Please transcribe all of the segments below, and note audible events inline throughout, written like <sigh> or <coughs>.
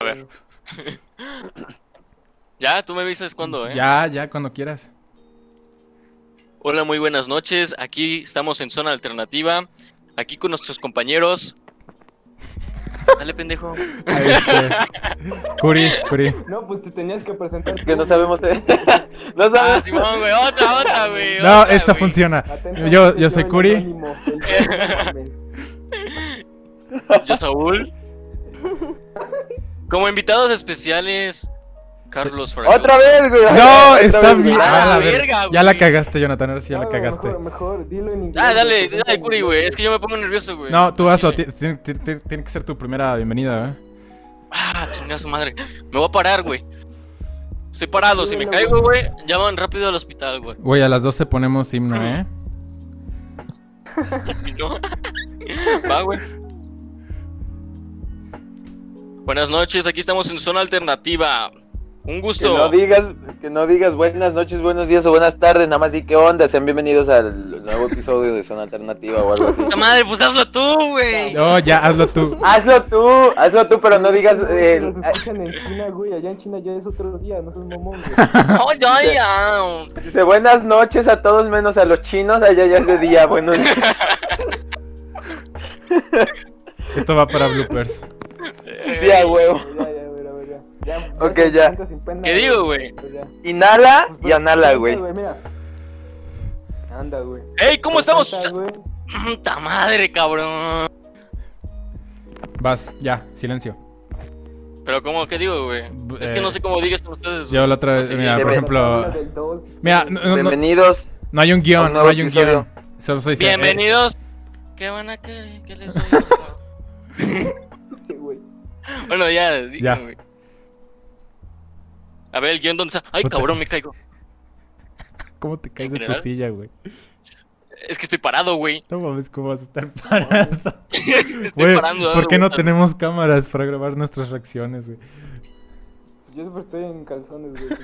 A ver. <laughs> ya, tú me avisas cuando, ¿eh? Ya, ya, cuando quieras. Hola, muy buenas noches. Aquí estamos en Zona Alternativa. Aquí con nuestros compañeros. Dale, pendejo. Este, Curi, Curi. No, pues te tenías que presentar. Que no sabemos. eh. <laughs> no Ah, sabemos. Simón, güey. Otra, otra, güey. No, otra, esa güey. funciona. Atentamente, Yo, yo soy Curi. anónimo, <laughs> Yo, Saúl. Como invitados especiales, Carlos Fragoso. Otra vez, güey. No, está bien. Ah, Ah, verga, ya la cagaste, Jonathan. Ahora sí ya la No, cagaste. Mejor, mejor, dilo en inglés. Ah, dale, dale, Curi, güey. Es que yo me pongo nervioso, güey. No, tú Al hazlo. Tiene, que ser tu primera bienvenida, ¿eh? Ah, chinga su madre. Me voy a parar, güey. Estoy parado. Si me caigo, güey, llaman rápido al hospital, güey. Güey, a las 12 ponemos himno, ¿eh? Y <laughs> no. <laughs> Va, güey. Buenas noches, aquí estamos en Zona Alternativa. Un Que gusto. no digas, que no digas buenas noches, buenos días o buenas tardes, nada más di qué onda, sean bienvenidos al nuevo episodio de Zona Alternativa o algo así. Puta madre, pues hazlo tú, güey. No, ya, hazlo tú. hazlo tú, hazlo tú, pero no digas eh, Nos escuchan en China, güey. Allá en China ya es otro día, no seas mamón, güey. No, <laughs> ya, ya. dice buenas noches a todos menos a los chinos, allá ya es de día, bueno. Esto va para bloopers. <laughs> Sí, a huevo. Ya, ya, ya. Ya, Ok, ya. pena, ¿Qué digo, güey? Pues. Inhala Pues, y anhala, pues, güey. Mira. Anda, güey. Ey, ¿cómo estamos? Presenta, güey. Puta madre, cabrón. Vas, ya, silencio. Pero, ¿cómo? ¿Qué digo, güey? Es que Eh, no sé cómo digas con ustedes. Yo la otra vez, No mira, por ejemplo. Mira, no, no- Bienvenidos. no hay un guion, no hay un episodio. guion. Solo se dice, eh, Bienvenidos. ¿Qué van a querer? ¿Qué les doy? <laughs> <laughs> Bueno, ya, Ya. díganme, güey. A ver, el guion, ¿dónde está? Ay, cabrón, me caigo. <laughs> ¿Cómo te caes ¿En de tu silla, güey? Es que estoy parado, güey. No mames, ¿cómo vas a estar parado? <laughs> Estoy Güey, parando. ¿por qué no tenemos cámaras para grabar nuestras reacciones, güey? Yo siempre estoy en calzones, güey.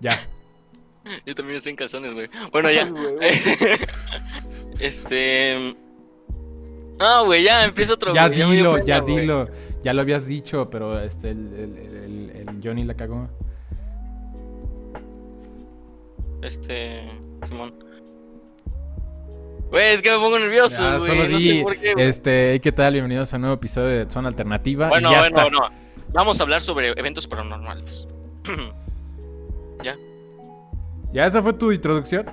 Ya. Yo también estoy en calzones, güey. Bueno, ya. Ay, güey, este. No, güey, ya empieza otro. Ya dilo, pena, ya dilo. Ya lo habías dicho, pero este, el, el, el, el Johnny la cagó. Este. Simón. Güey, es que me pongo nervioso, Ya, güey. solo no di, sé por qué, güey. este, ¿qué tal? Bienvenidos a un nuevo episodio de Zona Alternativa. Bueno, y ya bueno, está. no. Vamos a hablar sobre eventos paranormales. <clears throat> ¿Ya? ¿Ya esa fue tu introducción?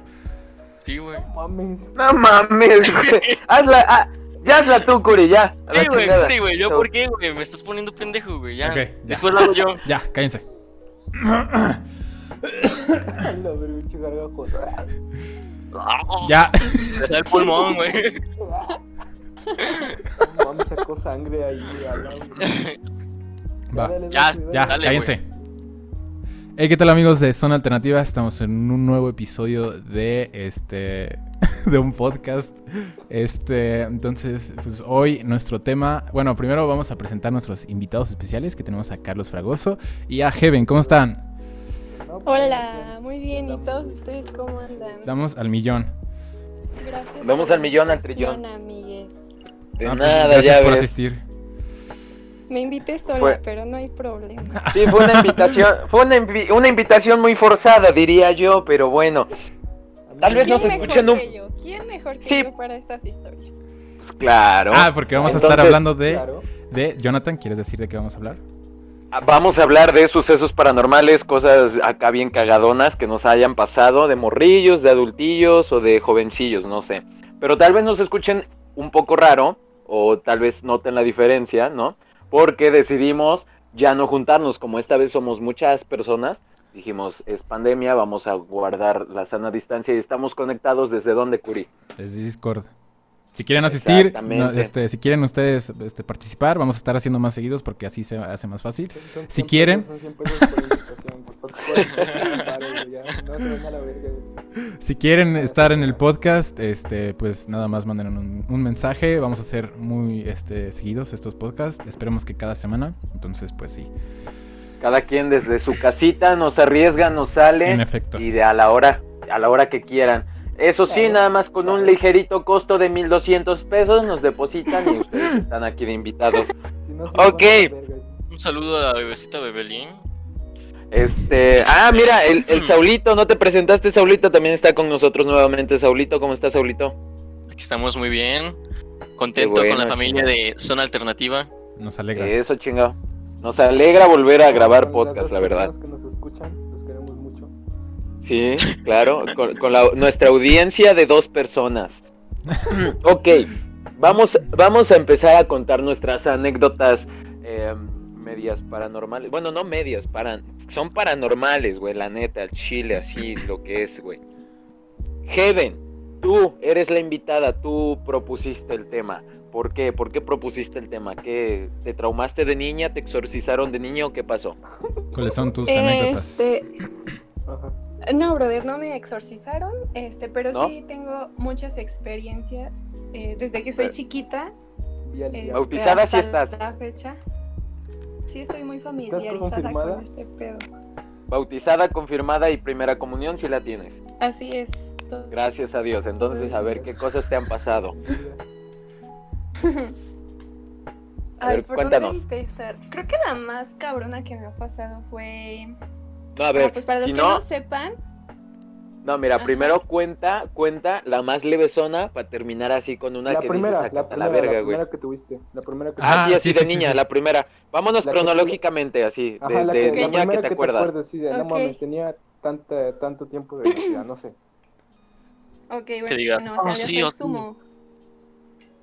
Sí, güey. Mames. No mames, güey. <laughs> Hazla, ah, hazla tú, Curi, ya. Sí, güey, sí, güey. ¿Yo por qué, güey? Me estás poniendo pendejo, güey. Ya. Ya. Después lo hago yo. <laughs> Ya, cállense. <coughs> Gargajo. Ya. Me sale el pulmón, güey. No Mames, sacó sangre ahí. Va. Ya, Ya, Dale, cállense. Hey, ¿qué tal amigos de Zona Alternativa? Estamos en un nuevo episodio de este <laughs> de un podcast. Este, entonces, pues hoy nuestro tema, bueno, primero vamos a presentar nuestros invitados especiales que tenemos a Carlos Fragoso y a Heaven, ¿cómo están? Hola, muy bien. ¿Y todos ustedes cómo andan? Damos al millón. Gracias. Vamos al millón, al trillón. amigues. De Ah, pues, nada, gracias ya por ves. asistir. Me invité sola, Fue- pero no hay problema. Sí, fue una invitación, fue una, invi- una invitación muy forzada, diría yo, pero bueno, tal vez ¿Quién nos escuchen un... yo? ¿Quién mejor que Sí. yo para estas historias? Pues claro. Ah, porque vamos a estar hablando de Claro. de Jonathan, ¿quieres decir de qué vamos a hablar? Vamos a hablar de sucesos paranormales, cosas acá bien cagadonas que nos hayan pasado, de morrillos, de adultillos o de jovencillos, no sé. Pero tal vez nos escuchen un poco raro, o tal vez noten la diferencia, ¿no? Porque decidimos ya no juntarnos, como esta vez somos muchas personas, dijimos, es pandemia, vamos a guardar la sana distancia y estamos conectados desde donde, Curi. Desde Discord. Si quieren asistir, no, este, si quieren ustedes este, participar, vamos a estar haciendo más seguidos porque así se hace más fácil. Son- son Si 100 quieren- pesos, son 100 pesos por invitación, por favor, por favor, güey, ya, No se ven a la verga, güey. Si quieren estar en el podcast, este, pues nada más manden un, un mensaje. Vamos a hacer muy este, seguidos estos podcasts. Esperemos que cada semana. Entonces, pues sí. Cada quien desde su casita nos arriesga, nos sale. En efecto. Y de a la hora, a la hora que quieran. Eso sí, Claro, nada más con un ligerito costo de 1200 pesos nos depositan y <laughs> ustedes están aquí de invitados. Si no, Ok. Un saludo a la bebecita Bebelín. Este, ah, mira, el, el <clears throat> Saulito, no te presentaste, Saulito, también está con nosotros nuevamente. Saulito, ¿cómo estás, Saulito? Aquí estamos muy bien. Contento bueno, con la familia de Zona Alternativa. Nos alegra. Eso, chingado. Nos alegra volver a grabar podcast, la verdad. que nos escuchan, los queremos mucho. Sí, claro, <laughs> con, con la- nuestra audiencia de dos personas. <laughs> ok, vamos, vamos a empezar a contar nuestras anécdotas eh, medias paranormales. Bueno, no medias, para, son paranormales, güey, la neta, al chile, así lo que es, güey. Heaven, tú eres la invitada, tú propusiste el tema. ¿Por qué? ¿Por qué propusiste el tema? ¿Qué, ¿Te traumaste de niña? ¿Te exorcizaron de niño o qué pasó? ¿Cuáles son tus anécdotas? Este, Ajá. no, brother, no me exorcizaron, este, pero ¿No? sí tengo muchas experiencias eh, desde que soy chiquita. Este. Bautizada sí estás. La fecha. Sí, estoy muy familiarizada confirmada? con este pedo. Bautizada, confirmada y primera comunión si la tienes. Así es. todo. Gracias a Dios. Entonces, a ver qué cosas te han pasado. <laughs> <laughs> A Ay, ver, ¿por cuéntanos. dónde empezar? Creo que la más cabrona que me ha pasado fue. No, a ver, Ah, pues para los si que no, no sepan, no, mira, Ajá. primero cuenta, cuenta la más levesona para terminar así con una La que primera, dices, la "Sácate a primera, la verga, la güey. primera que tuviste. La primera que Ah, así, así sí, de sí, sí, niña, sí. la primera. Vámonos La que- cronológicamente, así, de, Ajá, la, de que, la niña que te acuerdas. acuerdas, sí, de, no Ok. mames, tenía tanta, tanto tiempo de velocidad, no sé. Ok, bueno, "Oh, o sea, sí, oh, resumo.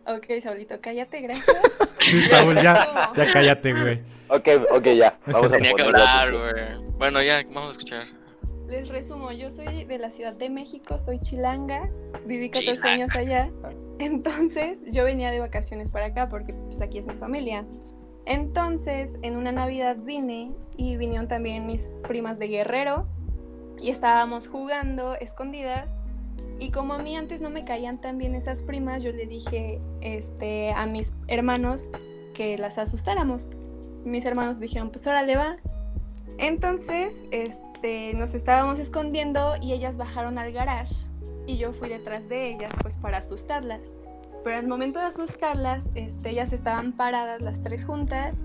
Ok, Saulito, cállate, gracias. Sí, Saúl, ya, ya cállate, güey. Ok, ok, ya. Vamos a Tenía que hablar, güey. Bueno, ya, vamos a escuchar. Les resumo, yo soy de la Ciudad de México, soy chilanga, viví 14 Chilanga. años allá. Entonces, yo venía de vacaciones para acá porque pues aquí es mi familia. Entonces, en una Navidad vine y vinieron también mis primas de Guerrero y estábamos jugando escondidas. Y como a mí antes no me caían tan bien esas primas, yo le dije este, a mis hermanos que las asustáramos. Mis hermanos dijeron, pues órale va. Entonces, este, nos estábamos escondiendo y ellas bajaron al garage y yo fui detrás de ellas pues para asustarlas. Pero al momento de asustarlas, este, ellas estaban paradas las tres juntas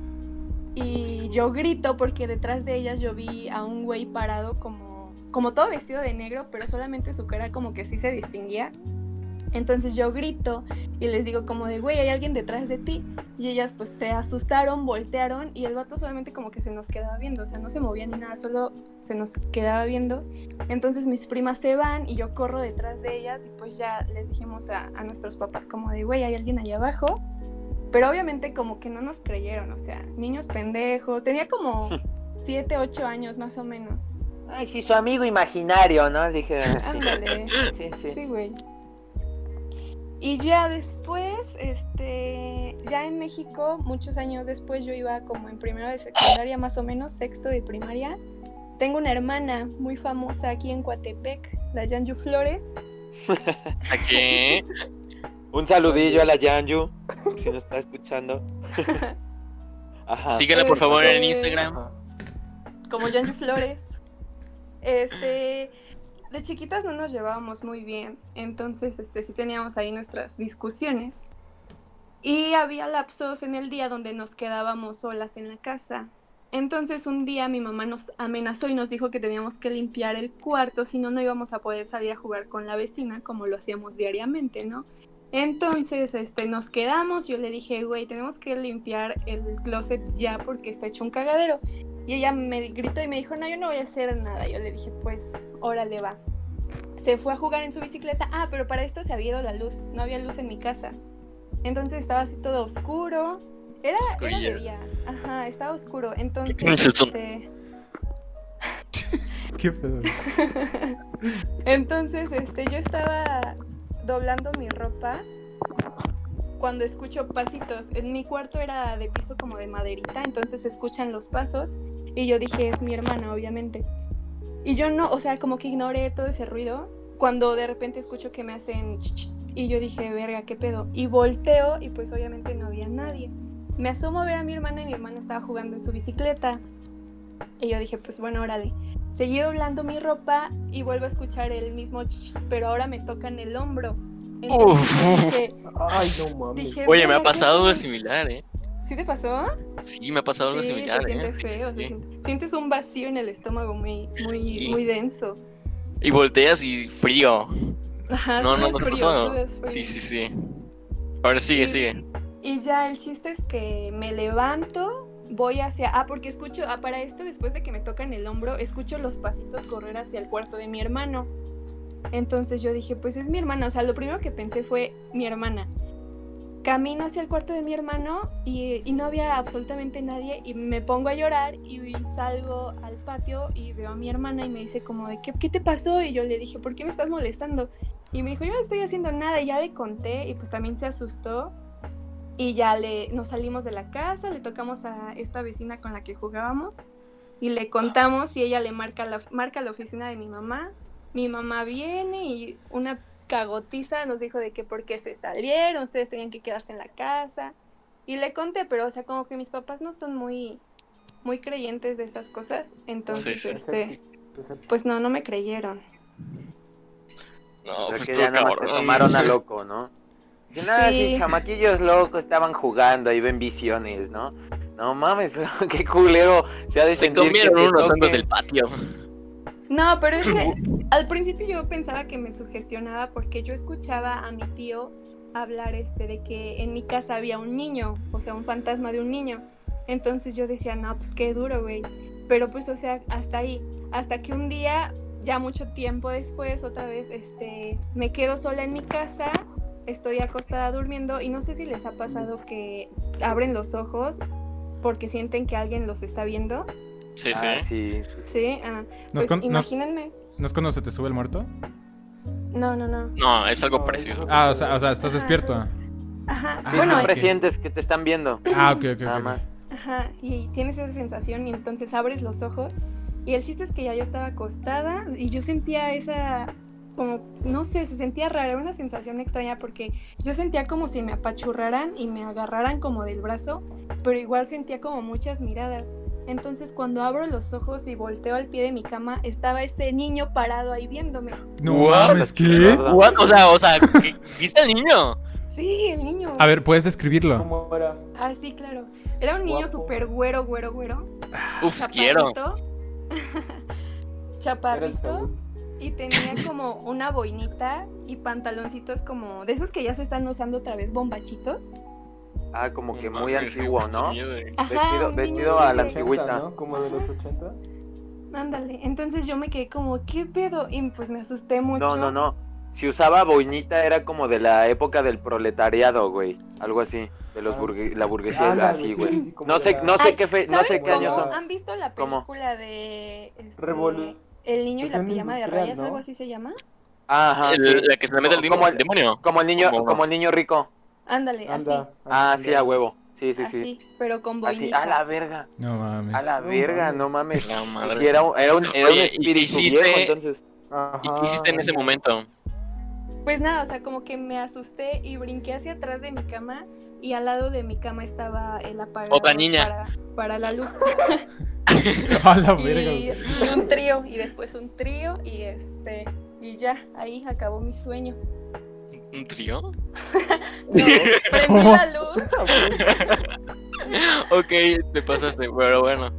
y yo grito porque detrás de ellas yo vi a un güey parado como, como todo vestido de negro, pero solamente su cara como que sí se distinguía. Entonces yo grito y les digo como de, güey, hay alguien detrás de ti. Y ellas pues se asustaron, voltearon y el vato solamente como que se nos quedaba viendo, o sea, no se movía ni nada, solo se nos quedaba viendo. Entonces mis primas se van y yo corro detrás de ellas y pues ya les dijimos a, a nuestros papás como de, güey, hay alguien allá abajo. Pero obviamente como que no nos creyeron, o sea, niños pendejos. Tenía como <laughs> 7, 8 años más o menos. Ay, sí, su amigo imaginario, ¿no? Dije, <laughs> Ándale. sí, sí. Sí, güey. Y ya después, este, ya en México, muchos años después, yo iba como en primero de secundaria, más o menos, sexto de primaria. Tengo una hermana muy famosa aquí en Coatepec, la Yanju Flores. <laughs> Aquí. Un saludillo a la Yanju, si nos está escuchando. <laughs> Ajá. Síguela por favor en Este, Instagram. Como Yanju Flores. Este, de chiquitas no nos llevábamos muy bien, entonces este sí teníamos ahí nuestras discusiones. Y había lapsos en el día donde nos quedábamos solas en la casa. Entonces un día mi mamá nos amenazó y nos dijo que teníamos que limpiar el cuarto, si no no íbamos a poder salir a jugar con la vecina como lo hacíamos diariamente, ¿no? Entonces, este, nos quedamos, yo le dije, güey, tenemos que limpiar el closet ya porque está hecho un cagadero. Y ella me gritó y me dijo, no, yo no voy a hacer nada. Yo le dije, pues, órale, va. Se fue a jugar en su bicicleta. Ah, pero para esto se había ido la luz. No había luz en mi casa. Entonces estaba así todo oscuro. Era, era de día. Ajá, estaba oscuro. Entonces, este, <laughs> ¿Qué pedo? <laughs> Entonces, este, yo estaba doblando mi ropa cuando escucho pasitos. En mi cuarto era de piso como de maderita, entonces se escuchan los pasos y yo dije, es mi hermana, obviamente. Y yo no, o sea, como que ignoré todo ese ruido cuando de repente escucho que me hacen y yo dije, verga, qué pedo. Y volteo y pues obviamente no había nadie. Me asomo a ver a mi hermana y mi hermana estaba jugando en su bicicleta. Y yo dije, pues bueno, órale. Seguí doblando mi ropa y vuelvo a escuchar el mismo pero ahora me tocan el hombro. Entonces Uf. <laughs> dije, Ay, no mames. dije, Oye, me "Verga, ha pasado de similar, ¿eh? ¿Sí te pasó? Sí, me ha pasado algo sí, similar, se siente ¿eh? Sí, sí, feo. se sí. siente- Sientes un vacío en el estómago muy, muy, Sí. muy denso. Y volteas y frío. Ajá, No, no, no te frío, pasó. Sí, sí, sí. Ahora sigue, sigue. Y ya el chiste es que me levanto, voy hacia... Ah, porque escucho, ah, para esto, después de que me tocan el hombro, escucho los pasitos correr hacia el cuarto de mi hermano. Entonces yo dije, pues es mi hermana. O sea, lo primero que pensé fue mi hermana. Camino hacia el cuarto de mi hermano y, no había absolutamente nadie y me pongo a llorar y salgo al patio y veo a mi hermana y me dice como de, ¿qué, qué te pasó? Y yo le dije, ¿por qué me estás molestando? Y me dijo, yo no estoy haciendo nada y ya le conté y pues también se asustó y ya le, nos salimos de la casa, le tocamos a esta vecina con la que jugábamos y le contamos y ella le marca la, marca la oficina de mi mamá. Mi mamá viene y una cagotiza nos dijo de que por qué se salieron, ustedes tenían que quedarse en la casa. Y le conté, pero o sea, como que mis papás no son muy, muy creyentes de esas cosas. Entonces, Sí, sí. este, pues no, no me creyeron. No, o sea pues que ya nada más te tomaron a loco, ¿no? Dicen, ah, sí, Sí. chamaquillos locos estaban jugando, ahí ven visiones, ¿no? No mames, <laughs> pero qué culero se ha de Se sentir que comieron unos hongos del patio. No, pero es que al principio yo pensaba que me sugestionaba porque yo escuchaba a mi tío hablar este de que en mi casa había un niño, o sea, un fantasma de un niño. Entonces yo decía, no, pues qué duro, güey. Pero pues, o sea, hasta ahí. Hasta que un día, ya mucho tiempo después, otra vez, este, me quedo sola en mi casa, estoy acostada durmiendo y no sé si les ha pasado que abren los ojos porque sienten que alguien los está viendo. Sí, sí. Ah, sí. Sí, ah, ¿Nos pues nos- imagínenme. ¿No es cuando se te sube el muerto? No, no, no. No, es algo No, parecido. Ah, o sea, o sea estás Ajá, despierto. Ajá. Ah, bueno, Siempre ok. sientes que te están viendo, Ah, ok, ok, nada ok. más. Ajá, y tienes esa sensación y entonces abres los ojos y el chiste es que ya yo estaba acostada y yo sentía esa, como, no sé, se sentía rara, era una sensación extraña porque yo sentía como si me apachurraran y me agarraran como del brazo, pero igual sentía como muchas miradas. Entonces cuando abro los ojos y volteo al pie de mi cama, estaba este niño parado ahí viéndome. No mames, ¿qué? What? O sea, o sea, ¿qué- <laughs> ¿viste al niño? Sí, el niño. A ver, ¿puedes describirlo? ¿Cómo era? Ah, sí, claro. Era un niño súper güero, güero, güero. Uf, quiero. chaparrito. <laughs> Y tenía como una boinita y pantaloncitos como de esos que ya se están usando otra vez, bombachitos. Ah, como que No muy antiguo, qué ¿no? Ajá, Vestido- a la de- antigüita. 80, ¿no? Como de los 80. Ándale. Entonces yo me quedé como, ¿qué pedo? Y pues me asusté mucho. No, no, no. Si usaba boinita era como de la época del proletariado, güey. Algo así. De los Ah. la burguesía, Ándale, así, sí, güey. sí, sí, como No sé, la- no sé Ay, qué fe, no ¿saben sé qué años cómo? son. ¿Han visto la ¿Cómo? película de este, Revolu- El niño y la pijama de rayas, ¿no? algo así se llama? Ajá, El- sí. La que se le mete el Como demo- el- demonio. Como el niño, Como- como el niño rico. Ándale, Anda. así. Ah, sí, a huevo. Sí, sí, Así, sí. pero con Así, boinita. a la verga. No mames. A la No verga, mames. no mames. Sí, madre. era, un- era un, era un Oye, ¿y qué espíritu hiciste? viejo, entonces. Ajá. ¿Y qué hiciste en ese momento? Pues nada, o sea, como que me asusté y brinqué hacia atrás de mi cama y al lado de mi cama estaba el Otra niña. Para, para la luz. <laughs> <laughs> A la y, verga. y un trío y después un trío y este y ya, ahí acabó mi sueño. ¿Un trío? <laughs> No, prendí la <laughs> luz. <laughs> Ok, te pasaste, pero bueno.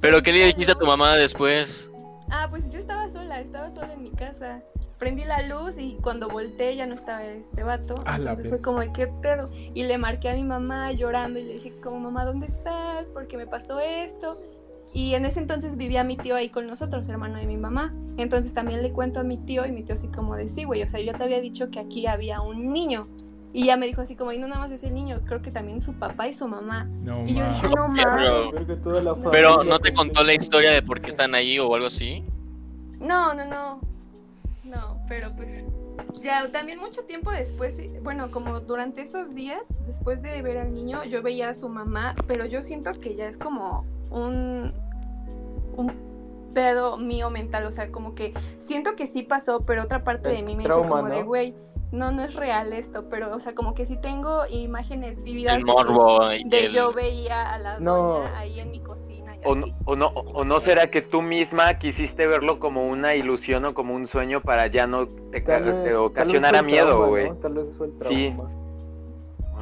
¿Pero qué le dijiste a tu mamá después? Ah, pues yo estaba sola, estaba sola en mi casa. Prendí la luz y cuando volteé ya no estaba este vato. A la Entonces fue como, ¿qué pedo? Y le marqué a mi mamá llorando y le dije, como mamá, ¿dónde estás? Porque me pasó esto. Y en ese entonces vivía mi tío ahí con nosotros, hermano de mi mamá. Entonces también le cuento a mi tío y mi tío así como de, sí, güey, o sea, yo ya te había dicho que aquí había un niño. Y ya me dijo así como, y no nada más es el niño, creo que también su papá y su mamá. No Y yo dije, no Pero- mames. Pero familia ¿no te contó la historia de por qué están ahí o algo así? No, no, no. No, pero pues ya también mucho tiempo después, bueno, como durante esos días, después de ver al niño, yo veía a su mamá, pero yo siento que ya es como un un pedo mío mental, o sea, como que siento que sí pasó, pero otra parte de mí me Trauma, dice como de, güey, no, no es real esto, pero, o sea, como que sí tengo imágenes vividas El de que- morbo y de el... yo veía a la No. doña ahí en mi cocina y O, así. no- o, no, o no será que tú misma quisiste verlo como una ilusión o como un sueño para ya no te, Tal vez- te tal vez ocasionara miedo, güey. ¿no? Tal vez fue el Sí. trauma.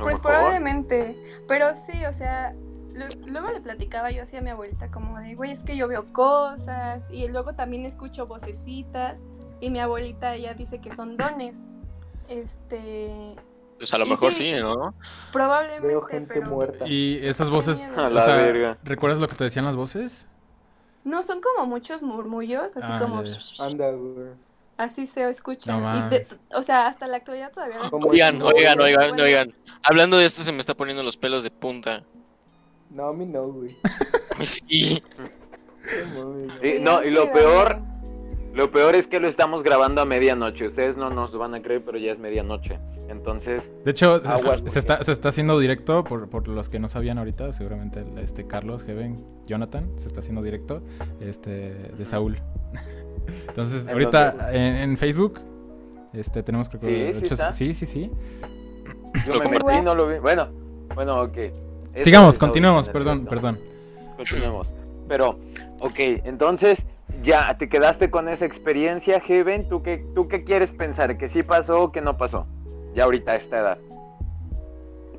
Pues mejor. probablemente, pero sí, o sea, luego le platicaba yo así a mi abuelita como de, güey, es que yo veo cosas y luego también escucho vocecitas y mi abuelita ella dice que son dones. Este, Pues a lo Y mejor sí. sí, ¿no? probablemente, Veo gente pero muerta. Y esas voces, A o la sea, verga. ¿recuerdas lo que te decían las voces? no son como muchos murmullos, así Ah, como Anda, güey. así se escucha. No Y mames. o sea, hasta la actualidad todavía Oigan, oigan, oigan, Bueno. oigan. Hablando de esto se me está poniendo los pelos de punta. No, a mí no, güey. Sí. No Sí, y lo peor, lo peor es que lo estamos grabando a medianoche. Ustedes no nos van a creer, pero ya es medianoche. Entonces, De hecho, se, Aguas, se está, se está haciendo directo, por, por los que no sabían ahorita, seguramente este Carlos, Heaven, Jonathan, se está haciendo directo este, de Saúl. <laughs> Entonces, ¿En ahorita en, en Facebook este, tenemos que... Sí, sí sí, sí, sí. yo Lo me metí, compartí. no lo vi. Bueno, bueno, ok. Eso Sigamos, continuemos, perdón, perdón. Continuemos. Pero, ok, entonces, ya te quedaste con esa experiencia, Heaven. ¿Tú qué, ¿Tú qué quieres pensar? ¿Que sí pasó o que no pasó? Ya ahorita a esta edad.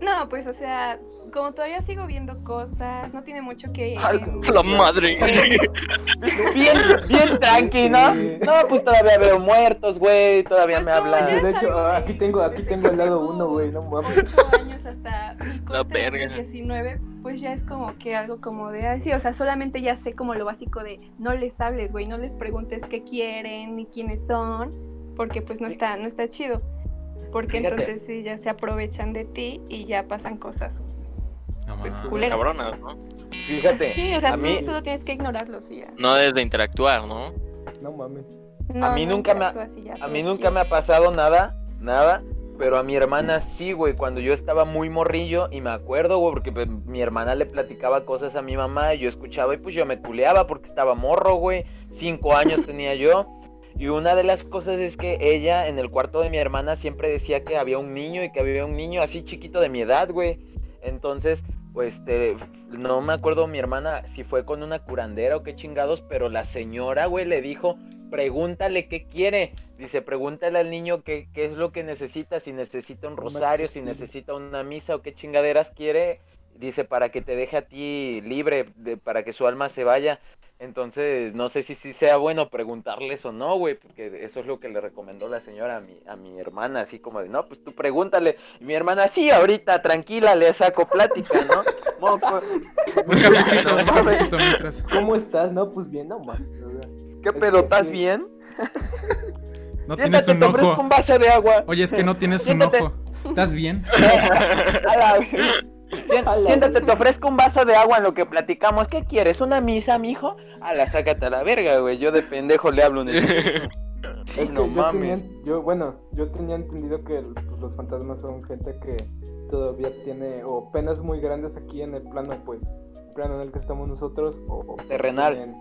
No, pues o sea, como todavía sigo viendo cosas, no tiene mucho que... <laughs> Ay, La madre. <laughs> Bien, bien tranqui, ¿no? No, pues todavía veo muertos, güey. Todavía Pues me hablan. de hecho, algo aquí tengo- aquí tengo al lado uno, güey, no mames. ocho años hasta La verga. 19, pues ya es como que algo como de, ay, sí, o sea, solamente ya sé como lo básico de no les hables, güey, no les preguntes qué quieren ni quiénes son, porque pues no está, no está chido. Porque Fíjate. entonces sí, ya se aprovechan de ti y ya pasan cosas. No, Pues, mames. Culeras. Cabronas, ¿no? Fíjate, Sí, o sea, a tú mí, solo tienes que ignorarlos y ya. No debes de interactuar, ¿no? No mames. No, A mí no nunca me ha- a mí nunca me ha pasado nada, nada. Pero a mi hermana sí, güey, cuando yo estaba muy morrillo y me acuerdo, güey, porque pues, mi hermana le platicaba cosas a mi mamá y yo escuchaba y pues yo me tuleaba porque estaba morro, güey, cinco años tenía yo. Y una de las cosas es que ella en el cuarto de mi hermana siempre decía que había un niño y que había un niño así chiquito de mi edad, güey. Entonces, pues, este, no me acuerdo mi hermana si fue con una curandera o qué chingados, pero la señora, güey, le dijo, pregúntale qué quiere. Dice, pregúntale al niño qué, qué es lo que necesita, si necesita un rosario, si necesita una misa o qué chingaderas quiere. Dice, para que te deje a ti libre, de- para que su alma se vaya. Entonces, no sé si sí sea bueno preguntarles o no, güey, porque eso es lo que le recomendó la señora a mi, a mi hermana, así como de, no, pues tú pregúntale. Y mi hermana, sí, ahorita, tranquila, le saco plática, ¿no? <laughs> No, pues, Un cafecito, <laughs> un cafecito mientras. ¿Cómo estás? No, pues bien, no sea, ¿Qué Es pedo, estás sí. bien? No tienes un te ofrezco ojo. un vaso de agua. Oye, es que no tienes un ojo. ¿Estás bien? <laughs> Siéntate, te ofrezco un vaso de agua en lo que platicamos. ¿Qué quieres? ¿Una misa, mijo? A la sácate a la verga, güey. Yo de pendejo le hablo en. <laughs> Sí, Es que no yo mames. tenía, yo, bueno, yo tenía entendido que pues, los fantasmas son gente que todavía tiene o penas muy grandes aquí en el plano, pues, plano en el que estamos nosotros, o, o Terrenal. tienen-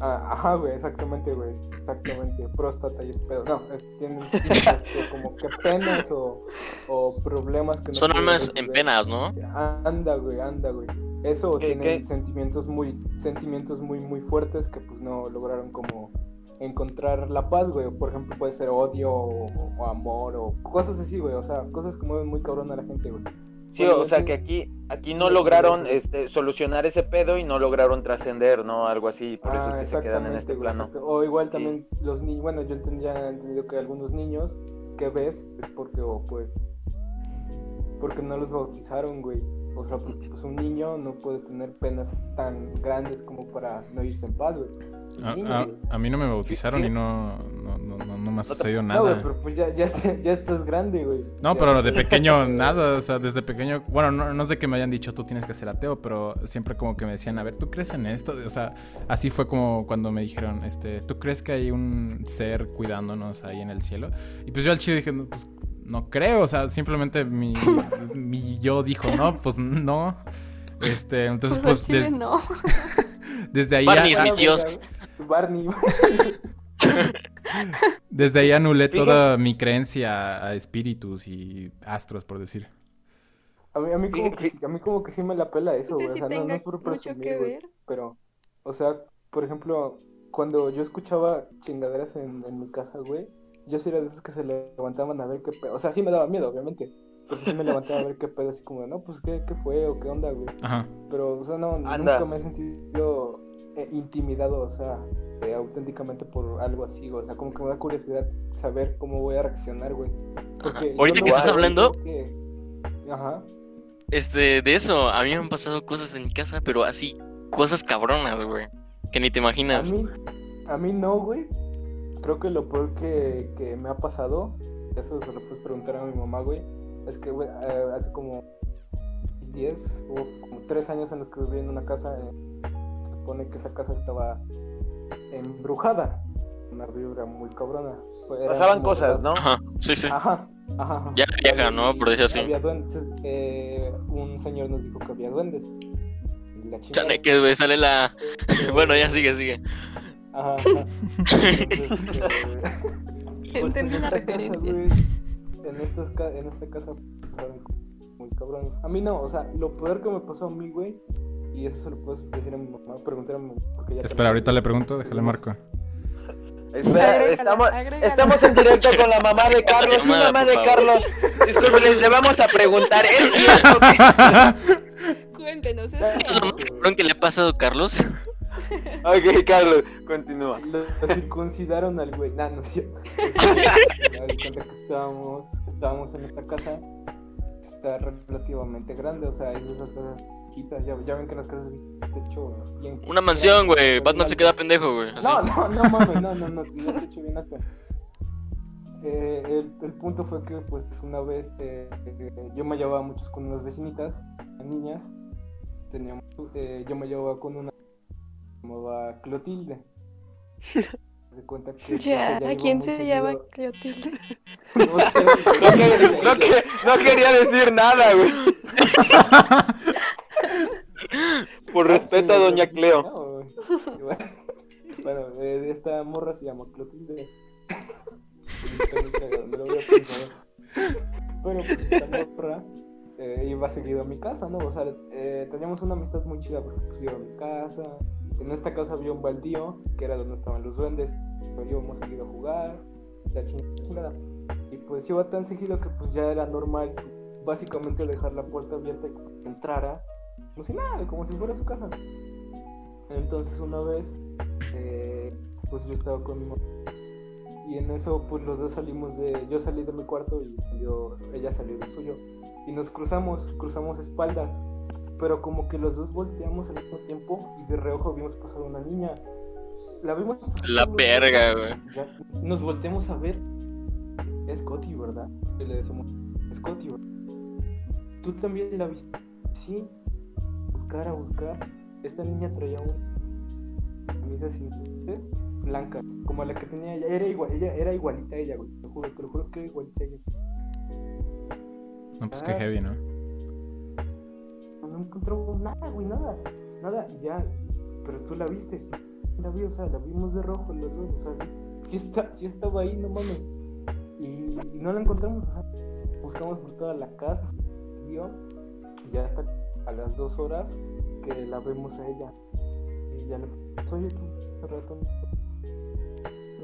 ah, ajá, güey, exactamente, güey, exactamente, próstata y es pedo. No, es- tienen este, como que penas o, o problemas que no Son almas en penas, ¿no? Anda, güey, anda, güey. Eso ¿Qué- tienen qué? sentimientos muy, sentimientos muy, muy fuertes que pues no lograron como encontrar la paz, güey. Por ejemplo, puede ser odio o, o amor o cosas así, güey. O sea, cosas que mueven muy cabrón a la gente, güey. Sí, o sea que aquí, aquí no lograron este, solucionar ese pedo y no lograron trascender, ¿no? Algo así, por eso Ah, es que se quedan en exactamente, este plano. O igual Sí. también los niños, bueno, yo tendría entendido que algunos niños que ves es porque, o pues, porque no los bautizaron, güey. O sea, porque pues un niño no puede tener penas tan grandes como para no irse en paz, güey. A, mí no me bautizaron y no, no, no, no, no me ha sucedido No, güey, nada. pero pues ya, ya, ya estás grande, güey. No, pero de <laughs> pequeño nada, o sea, desde pequeño, bueno, no, no es de que me hayan dicho tú tienes que ser ateo, pero siempre como que me decían, a ver, ¿tú crees en esto? O sea, así fue como cuando me dijeron, este, ¿tú crees que hay un ser cuidándonos ahí en el cielo? Y pues yo al chile dije, no, pues no creo, o sea, simplemente mi, <laughs> mi yo dijo, no, pues no. Este, entonces Pues, al pues chile des- no. <laughs> desde ahí Barney ya- es mi Dios. Barney. <laughs> desde ahí anulé Fíjate. toda mi creencia a espíritus y astros, por decir. A mí, a, mí como que, a mí como que sí me la pela eso, güey. O sea, no, no es por mucho presumir, que güey, ver. Pero, o sea, por ejemplo, cuando yo escuchaba chingaderas en, en mi casa, güey, yo sí era de esos que se levantaban a ver qué pedo. O sea, sí me daba miedo, obviamente. Porque sí me levanté a ver qué pedo, así como, no, pues qué, qué fue o qué onda, güey. Ajá. Pero, o sea, no, Anda. nunca me he sentido intimidado, o sea, eh, auténticamente por algo así, o sea, como que me da curiosidad saber cómo voy a reaccionar, güey. Ahorita no que estás hablando- que- Ajá. Este, de eso, a mí me han pasado cosas en mi casa, pero así, cosas cabronas, güey. Que ni te A imaginas. mí, a mí no, güey. Creo que lo peor que, que me ha pasado, eso se lo puedes preguntar a mi mamá, güey, es que, güey, eh, hace como 10 o como 3 años en los que viví en una casa, eh, supone que esa casa estaba embrujada. Una vibra muy cabrona. Era Pasaban cosas, verdad- ¿no? Ajá, sí, sí. Ajá, ajá. ajá. Ya vieja, ¿no? Por decir así. Había duendes. eh, un señor nos dijo que había duendes. Y la. Chaneques, güey, sale la. Este, <laughs> Bueno, ya sigue, sigue. Ajá, ajá. <laughs> Entonces, eh, pues, Entendí en la referencia. Casa, güey, en, estas ca- en esta casa muy cabrones. A mí no, o sea, lo peor que me pasó a mí, güey, y eso se lo puedes decir a mi mamá, preguntar a mi mamá, porque ya Espera, ahorita le pregunto, déjale marco. Espera, estamos, en directo con la mamá de Carlos. Sí, Mamá, de. Carlos. Disculpen, le vamos a preguntar. ¿Es <laughs> cierto que.? Cuéntenos, ¿es Ya. ¿Es lo real? más cabrón que le ha pasado a Carlos? Ok, Carlos, continúa. Lo, lo circuncidaron al güey. Nah, no es cierto. Me doy cuenta que estábamos, estábamos en esta casa. Está relativamente grande, o sea, es de esas casas chiquitas. Ya, ya ven que las casas de techo bien. Una mansión, güey. Batman se queda pendejo, güey. No, no, no mames, no, no, no, tiene techo bien alto. Eh, el, el punto fue que, pues, una vez eh, eh, yo me llevaba muchos con unas vecinitas, niñas. Teníamos, eh, yo me llevaba con una llamaba Clotilde. <laughs> Se cuenta que, pues, Ya, ¿a quién se llama Cleotilde? <laughs> No sé, No, que- no que- no quería decir nada, güey. <laughs> Por respeto a Ah, Doña Cleo. no, bueno, Bueno, eh, esta morra se llama Clotilde. No lo había pensado. Pero pues esta morra eh, iba seguido a mi casa, ¿no? O sea, eh, teníamos una amistad muy chida porque pues iba a mi casa. En esta casa había un baldío, que era donde estaban los duendes. Pero íbamos seguido a jugar, la ching- chingada. Y pues iba tan seguido que pues ya era normal básicamente dejar la puerta abierta y que entrara como si nada, como si fuera su casa. Entonces una vez, eh, pues yo estaba con mi mamá y en eso pues los dos salimos de, yo salí de mi cuarto y salió, ella salió del suyo y nos cruzamos, cruzamos espaldas, pero como que los dos volteamos al mismo tiempo y de reojo vimos pasar una niña. La vimos La verga, güey. Nos volteamos a ver. Es Scotty, ¿verdad? Y le decimos, Scotty, ¿verdad? ¿Tú también la viste? Sí. Buscar a buscar. Esta niña traía una camisa sin luces, blanca, como la que tenía ella. Era igual, ella era igualita a ella, güey. Te lo juro, te lo juro que era igualita a ella. No, pues qué heavy, ¿no? No encontramos nada, güey, nada. Nada, ya. Pero tú la viste, sí, la vi, o sea, la vimos de rojo los dos, o sea, sí, sí, está, sí estaba ahí, no mames. Y, y no la encontramos, o sea, buscamos por toda la casa, ¿vio? Y ya hasta a las dos horas que la vemos a ella. Y ya le oye, tú, hace rato.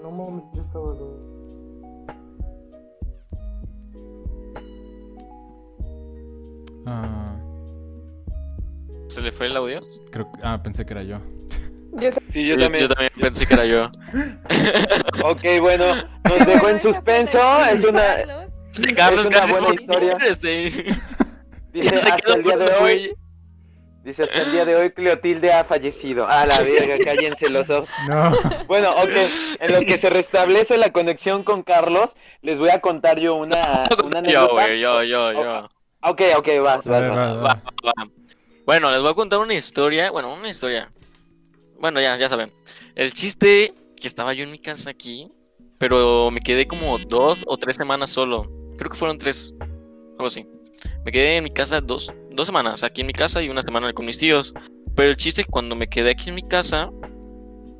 No mames, yo estaba. Ah, ¿Se le fue el audio? creo que... Ah, pensé que era yo. Yo Sí, yo también. pensé que era yo. <laughs> Ok, bueno, nos dejó en suspenso. Es una. Carlos Es una buena historia. Este... Dice, hasta el día de hoy. Dice, hasta el día de hoy Cleotilde ha fallecido. A la verga, cállense los ojos. No. <laughs> Bueno, ok, en lo que se restablece la conexión con Carlos, les voy a contar yo una, <laughs> una Yo, anécdota. güey, yo, yo, yo. Ok, ok, vas, A vas, vas. va, va. Va, va, va. Bueno, les voy a contar una historia. Bueno, una historia. Bueno, ya, ya saben. El chiste que estaba yo en mi casa aquí, pero me quedé como dos o tres semanas solo. Creo que fueron tres, algo así. Me quedé en mi casa dos, dos semanas, aquí en mi casa y una semana con mis tíos. Pero el chiste es que cuando me quedé aquí en mi casa,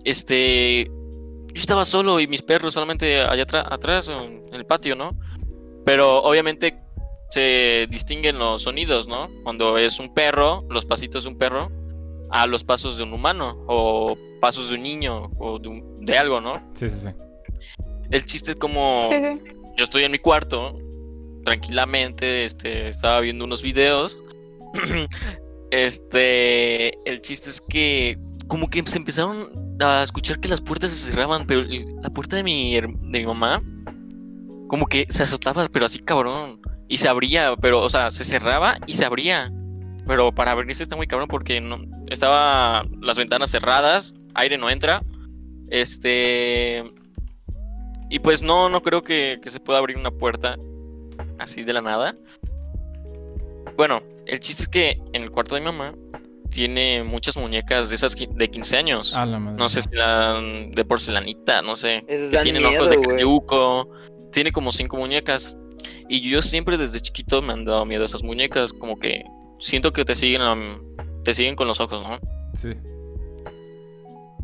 este, yo estaba solo y mis perros solamente allá atrás, en el patio, ¿no? Pero obviamente se distinguen los sonidos, ¿no? Cuando es un perro, los pasitos de un perro, a los pasos de un humano, o pasos de un niño, o de, un- de algo, ¿no? Sí, sí, sí. El chiste es como Sí, sí. yo estoy en mi cuarto tranquilamente, este, estaba viendo unos videos. <clears throat> este, el chiste es que como que se empezaron a escuchar que las puertas se cerraban, pero la puerta de mi, de mi mamá como que se azotaba, pero así cabrón. Y se abría, pero, o sea, se cerraba y se abría. Pero para abrirse está muy cabrón porque no, estaba las ventanas cerradas, aire no entra. Este. Y pues no, no creo que, que se pueda abrir una puerta así de la nada. Bueno, el chiste es que en el cuarto de mi mamá tiene muchas muñecas de esas de 15 años. A la madre. No sé si eran de porcelanita, no sé. Que tienen miedo, ojos de cayuco. Tiene como cinco muñecas. Y yo siempre desde chiquito me han dado miedo esas muñecas. Como que siento que te siguen, te siguen con los ojos, ¿no? Sí.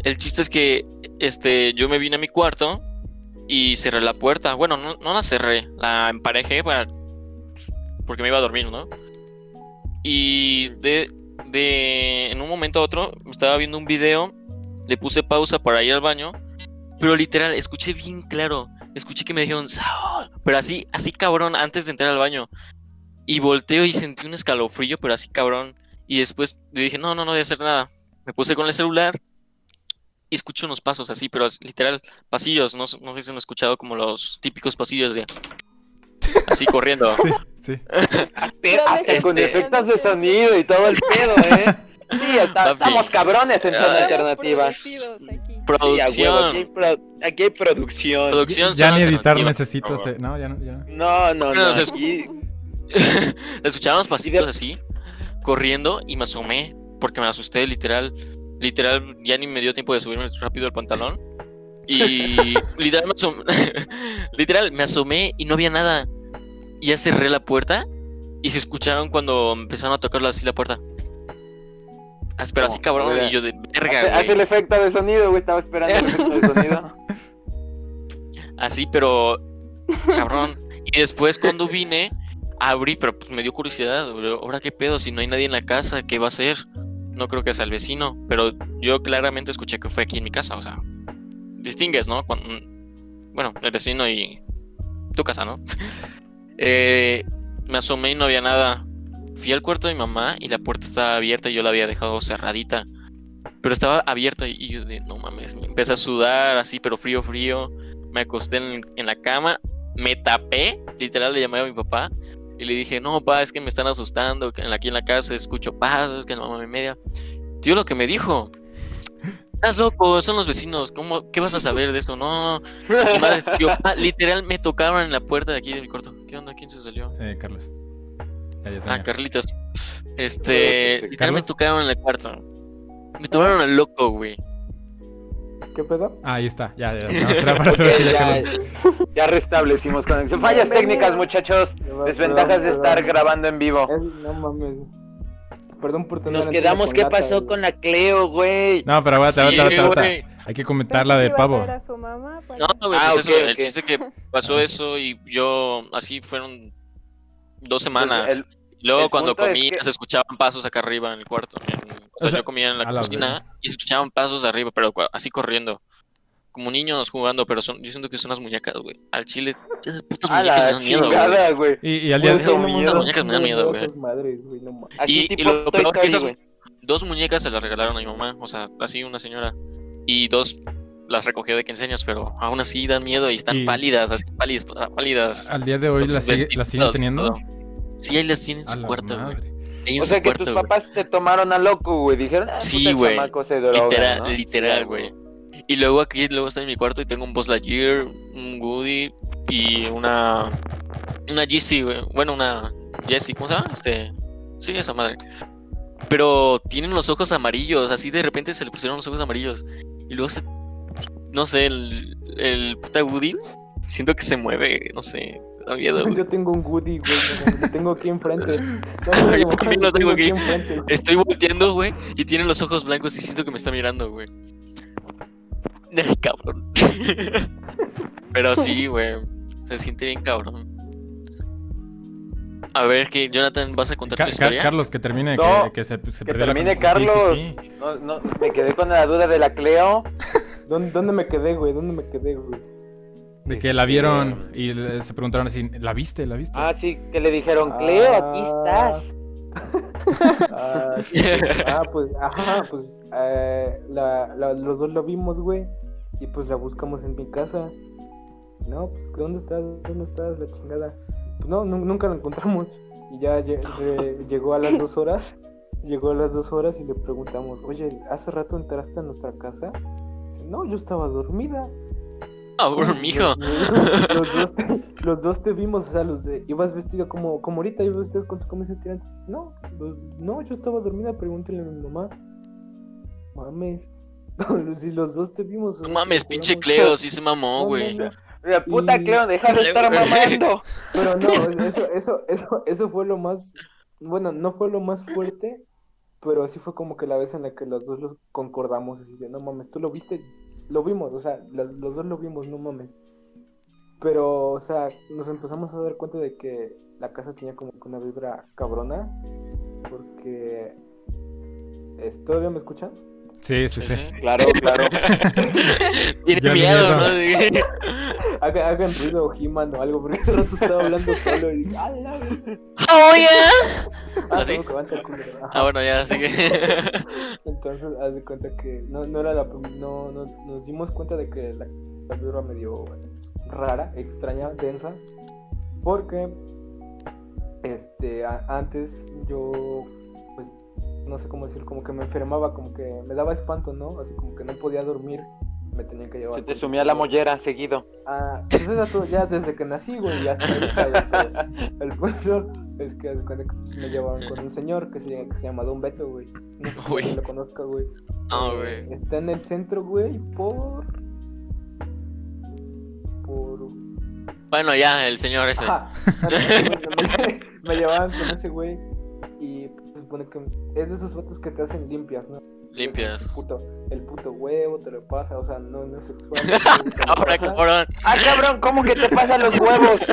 El chiste es que este, yo me vine a mi cuarto y cerré la puerta. Bueno, no, no la cerré, la emparejé para. porque me iba a dormir, ¿no? Y de, de. En un momento a otro, estaba viendo un video, le puse pausa para ir al baño, pero literal, escuché bien claro. Escuché que me dijeron, Saúl, pero así, así cabrón, antes de entrar al baño. Y volteo y sentí un escalofrío, pero así cabrón. Y después dije, no, no, no voy a hacer nada. Me puse con el celular y escucho unos pasos así, pero es literal, pasillos, no, no sé si han escuchado como los típicos pasillos de... Así corriendo. <laughs> Sí, sí. <laughs> Pero con Este- efectos de sonido y todo el pedo, ¿eh? Sí, está- Papi. estamos cabrones en zona Ah. alternativa. Producidos aquí. Sí, a huevo, aquí, hay Producción. pro- aquí hay producción. Producción Ya zona ni editar alternativa, necesito. ese- No, ya no. Ya. No, no, no. se aquí- <laughs> Escuchaba los pasitos así, corriendo y me asomé, porque me asusté, literal. Literal, ya ni me dio tiempo de subirme rápido el pantalón. Y <laughs> literal me, asom- <laughs> literal, me asomé y no había nada. Y ya cerré la puerta y se escucharon cuando empezaron a tocar así la puerta. Ah, Pero así cabrón, mira. y yo de verga, hace el efecto de sonido, güey. Estaba esperando el efecto de sonido. <laughs> Así, pero cabrón. Y después cuando vine, abrí, pero pues me dio curiosidad. güey, Ahora qué pedo, si no hay nadie en la casa, ¿qué va a hacer? No creo que sea el vecino, pero yo claramente escuché que fue aquí en mi casa, o sea, distingues, ¿no? Bueno, el vecino y tu casa, ¿no? <laughs> Eh, me asomé y no había nada. Fui al cuarto de mi mamá y la puerta estaba abierta y yo la había dejado cerradita. Pero estaba abierta y yo de, no mames, me empecé a sudar así, pero frío, frío. Me acosté en, en la cama, me tapé, literal le llamé a mi papá y le dije, no, papá, es que me están asustando, que aquí en la casa escucho pasos, que la mamá me media. Tío, lo que me dijo, estás loco, son los vecinos, ¿cómo, ¿qué vas a saber de esto? No, mi madre, tío, ah, literal me tocaron en la puerta de aquí de mi cuarto. ¿Qué onda? ¿Quién se salió? Eh, Carlos. Ah, Carlitos. Este, literal me tocaron en el cuarto. Me tomaron al loco, güey. ¿Qué pedo? Ah, ahí está. Ya, ya. <laughs> No, para saber si ya ya, quedó. ya restablecimos conexión. Fallas Bienvenido. técnicas, muchachos. Perdón, Desventajas de perdón, estar perdón. grabando en vivo. Es- no mames. Perdón por tener Nos quedamos, ¿qué lata, pasó güey. con la Cleo, güey? No, pero aguanta, aguanta, aguanta, aguanta. Hay que comentar la de pavo. A su mamá, pues. No, güey, Ah, pues eso, el chiste que pasó eso y yo, así fueron dos semanas. Pues el- Luego el cuando comía que- se escuchaban pasos acá arriba en el cuarto. en- o sea, sea, yo comía en la cocina y se escuchaban pasos arriba, pero así corriendo. Como niños jugando, pero son, yo siento que son las muñecas, güey. Al chile, esas putas A muñecas me dan miedo, güey. Y, y al día de miedo. mames, muñecas me dan miedo, güey. no Y- lo peor que esas- güey. Dos muñecas se las regalaron a mi mamá, o sea, así una señora. Y dos las recogió de 15 años, pero aún así dan miedo y están Y- pálidas, así pálidas, pálidas. al día de hoy Con la sus sigue, la siguen vestidos, teniendo. todo. Sí, ahí las tienen en su cuarto, güey. O sea que cuarto, tus güey. papás te tomaron a loco, güey. Dijeron, ah, Sí, güey. chamaco se droga, Literal, ¿no? literal, Sí, güey. Y luego aquí, luego está en mi cuarto y tengo un Buzz Lightyear, un Woody y una... Una Jessie, güey. Bueno, una Jessie, ¿cómo se llama? Este... Sí, esa madre. Pero tienen los ojos amarillos, así de repente se le pusieron los ojos amarillos. Y luego se... No sé, el, el puta Woody, siento que se mueve, no sé, da miedo, <laughs> güey. Yo tengo un Woody, güey, lo tengo aquí enfrente. <laughs> Yo No, no, también lo tengo aquí. enfrente. Estoy volteando, güey, y tiene los ojos blancos y siento que me está mirando, güey. <laughs> Ay, cabrón. Pero sí, güey. Se siente bien cabrón. A ver, que Jonathan, ¿vas a contar Ca- tu historia? Carlos, que termine, No, que, que se, se Que la termine. Carlos. Sí, sí, sí. No, no, me quedé con la duda de la Cleo. ¿Dónde, ¿Dónde me quedé, güey? ¿Dónde me quedé, güey? De que la vieron y le- se preguntaron así, ¿la viste? ¿La viste? Ah, sí, que le dijeron, Cleo, aquí Ah. estás. Ah, sí, <laughs> ah, pues, ajá, pues eh, la, la- los dos lo vimos, güey. Y pues la buscamos en mi casa. No, pues, ¿dónde estás? ¿Dónde estás? La chingada. Pues no, nu- nunca la encontramos. Y ya lle- llegó a las dos horas. Llegó a las dos horas y le preguntamos, oye, ¿hace rato entraste a nuestra casa? Dice, no, yo estaba dormida. Ah, bueno, mijo. Los, los dos te, <laughs> los dos te vimos, o sea, los de, ibas vestido como, como ahorita, ibas vestido con tu camisa tirante. No, los- no, yo estaba dormida, pregúntale a mi mamá. Mames. <laughs> si los dos te vimos. No mames, pinche Cleo, sí se <laughs> mamó, No, güey. no, no. La puta Y- Cleo, deja de estar mamando. Pero no, eso, eso, eso, eso fue lo más, bueno, no fue lo más fuerte, pero sí fue como que la vez en la que los dos los concordamos, así de, no mames, tú lo viste, lo vimos, o sea, los dos lo vimos, no mames. Pero, o sea, nos empezamos a dar cuenta de que la casa tenía como una vibra cabrona, porque... ¿Todavía me escuchan? Sí, sí, Sí. Claro, claro. <laughs> Tiene Ya miedo, miedo. ¿no? Sí. <laughs> Hagan, hagan ruido He-Man o algo, porque hace rato estaba hablando solo y... ¡Ah, la verga! ¡Oh, yeah! Ah, ¿Ah, sí? que el. Ah, bueno, ya, sigue. <laughs> Entonces, haz de cuenta que no, no era la no, no nos dimos cuenta de que la, la medio rara, extraña, densa, porque este a- antes yo no sé cómo decir, como que me enfermaba, como que me daba espanto, ¿no? Así como que no podía dormir, me tenían que llevar. Se te sumía la mollera seguido. Ah, pues eso ya desde que nací, güey, ya hasta ahorita, güey. <laughs> El punto es que me llevaban con un señor que se, que se llama Don Beto, güey. No sé si lo conozca, güey. Ah, güey. Está en el centro, güey, por. Por. Bueno, ya, el señor ese. Me, me llevaban con ese güey. Y supone que es de esos vatos que te hacen limpias, ¿no? Limpias. El puto, el puto huevo te lo pasa, o sea, no, no es sexual. <laughs> te lo Ahora, pasa. cabrón. Ah, cabrón, ¿cómo que te pasan los huevos?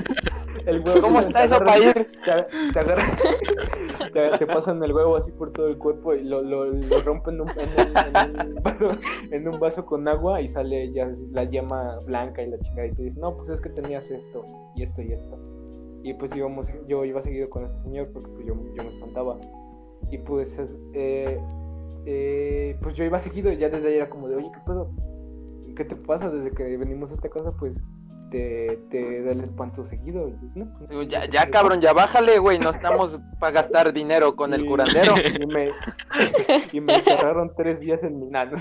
El huevo, ¿Cómo está eso para ir? Te, te agarran, <laughs> te, te pasan el huevo así por todo el cuerpo y lo, lo, lo rompen en un, en un vaso, en un vaso con agua y sale ya la yema blanca y la chingada y te dice, no, pues es que tenías esto y esto y esto. Y pues íbamos, yo iba seguido con este señor porque pues, yo, yo me espantaba. Y pues, es- eh, eh, pues yo iba seguido ya desde ahí era como de, oye, ¿qué pedo? ¿Qué te pasa desde que venimos a esta casa? Pues te, te da el espanto seguido. Y pues, no, pues, Digo, Ya, ya, cabrón, ya bájale, güey. No estamos para gastar dinero con el curandero. <laughs> Y me, y me encerraron tres días en mi nano.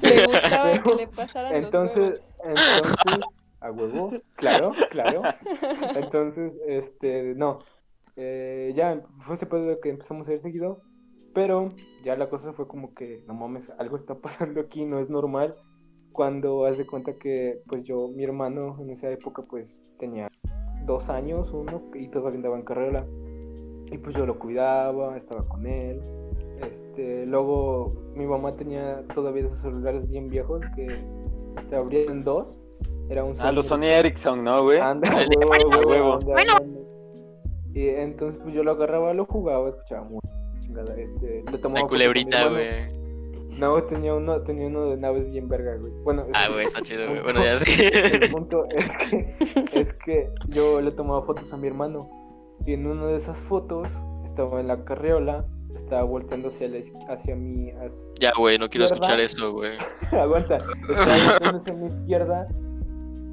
Le gustaba que le pasaran Entonces, los entonces, a huevo, claro, claro. <laughs> Entonces, este, no. Eh, ya fue ese pedo que empezamos a ir seguido. Pero ya la cosa fue como que, no mames, algo está <laughs> pasando aquí, no es normal. Cuando hace cuenta que, pues yo, mi hermano en esa época, pues tenía dos años, uno, y todavía andaba en carrera. Y pues yo lo cuidaba, estaba con él. Este, luego mi mamá tenía todavía esos celulares bien viejos que se abrían en dos. Era un A los Sony Ericsson, ¿no, güey? Anda, de huevo, bueno, huevo, huevo. anda, anda. Y entonces pues yo lo agarraba, lo jugaba, escuchaba muy chingada, este, le tomaba La culebrita, güey. No, tenía uno, tenía uno de naves bien verga, güey. Bueno, Ah, güey, está chido, güey. Bueno, ya sí. <laughs> El punto es que, es que yo le tomaba fotos a mi hermano y en una de esas fotos estaba en la carriola, estaba volteando hacia, la, hacia mi, hacia- Ya, güey, no quiero escuchar eso, güey. <laughs> aguanta, estaba <laughs> volteando hacia mi izquierda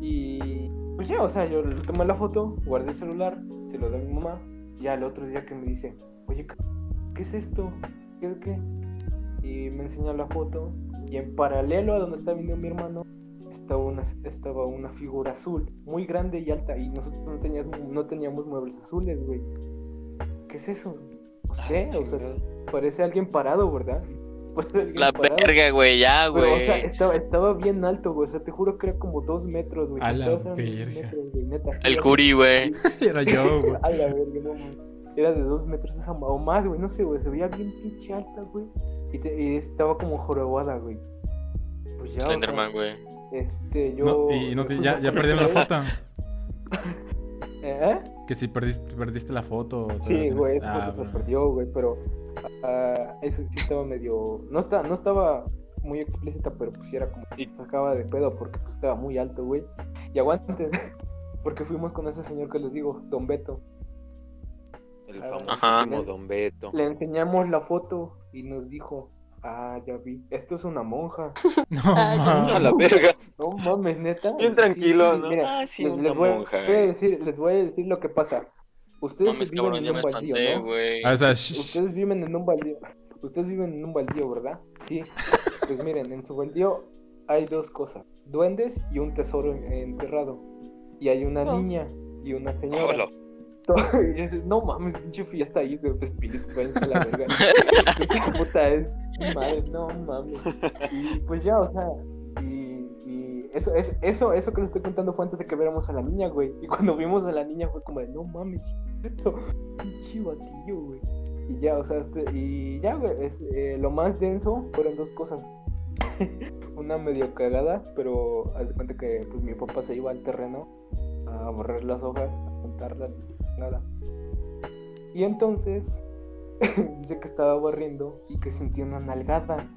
y pues ya, o sea, yo le tomé la foto, guardé el celular, se lo di a mi mamá, ya el otro día que me dice, oye, ¿qué- ¿qué es esto? ¿Qué es qué? Y me enseña la foto y en paralelo a donde estaba viendo mi hermano estaba una, estaba una figura azul, muy grande y alta y nosotros no teníamos, no teníamos muebles azules, güey. ¿Qué es eso? No sé, o sea, parece alguien parado, ¿verdad? La parado. verga, güey, ya, Pero, o sea, güey. estaba, estaba bien alto, güey. O sea, te juro que era como dos metros, güey. A la verga. metros, güey, neta, sí, El curi, güey. <laughs> Era yo, güey. A la verga, no mames. Era de dos metros esa o más, güey. No sé, güey. Se veía bien pinche alta, güey. Y, te- y estaba como jorobada, güey. Pues ya. Slenderman, güey. Este, yo. No, y no te- ya, ya perdieron la foto. <laughs> ¿Eh? Que si perdiste, perdiste la foto. Sí, güey, esa Ah, foto se perdió, güey, pero ah, eso sí estaba medio, no está, no estaba muy explícita, pero pues era como que sacaba de pedo porque pues estaba muy alto, güey. Y aguanten, <laughs> porque fuimos con ese señor que les digo, Don Beto. El Ajá. famosísimo Don Beto. Le enseñamos la foto y nos dijo, ah, ya vi, esto es una monja. <laughs> No, Ah, mames. A la verga. No mames, neta. Bien Sí, tranquilo, sí, ¿no? mira, Ah, sí, les, una les voy, monja, voy a eh. decir, les voy a decir lo que pasa. Ustedes Mames, viven cabrón, en un baldío, espanté, ¿no? Ah, o sea, Ustedes viven en un baldío. Ustedes viven en un baldío, ¿verdad? Sí. Pues miren, en su baldío hay dos cosas: duendes y un tesoro en- enterrado. Y hay una Oh. niña y una señora. Hola. <laughs> Y yo decía, no mames, pinche fiesta ahí de espíritus, váyanse a la verga. <laughs> Qué puta es, madre, no mames. Y pues ya, o sea, y eso, eso, eso, eso que les estoy contando fue antes de que viéramos a la niña, güey. Y cuando vimos a la niña fue como de, no mames, cierto, pinche batillo, güey. Y ya, o sea, este- y ya, güey, es, eh, lo más denso fueron dos cosas. <laughs> Una medio cagada, pero haz cuenta que pues mi papá se iba al terreno a borrar las hojas, a juntarlas, nada. Y entonces <laughs> dice que estaba barriendo y que sintió una nalgada,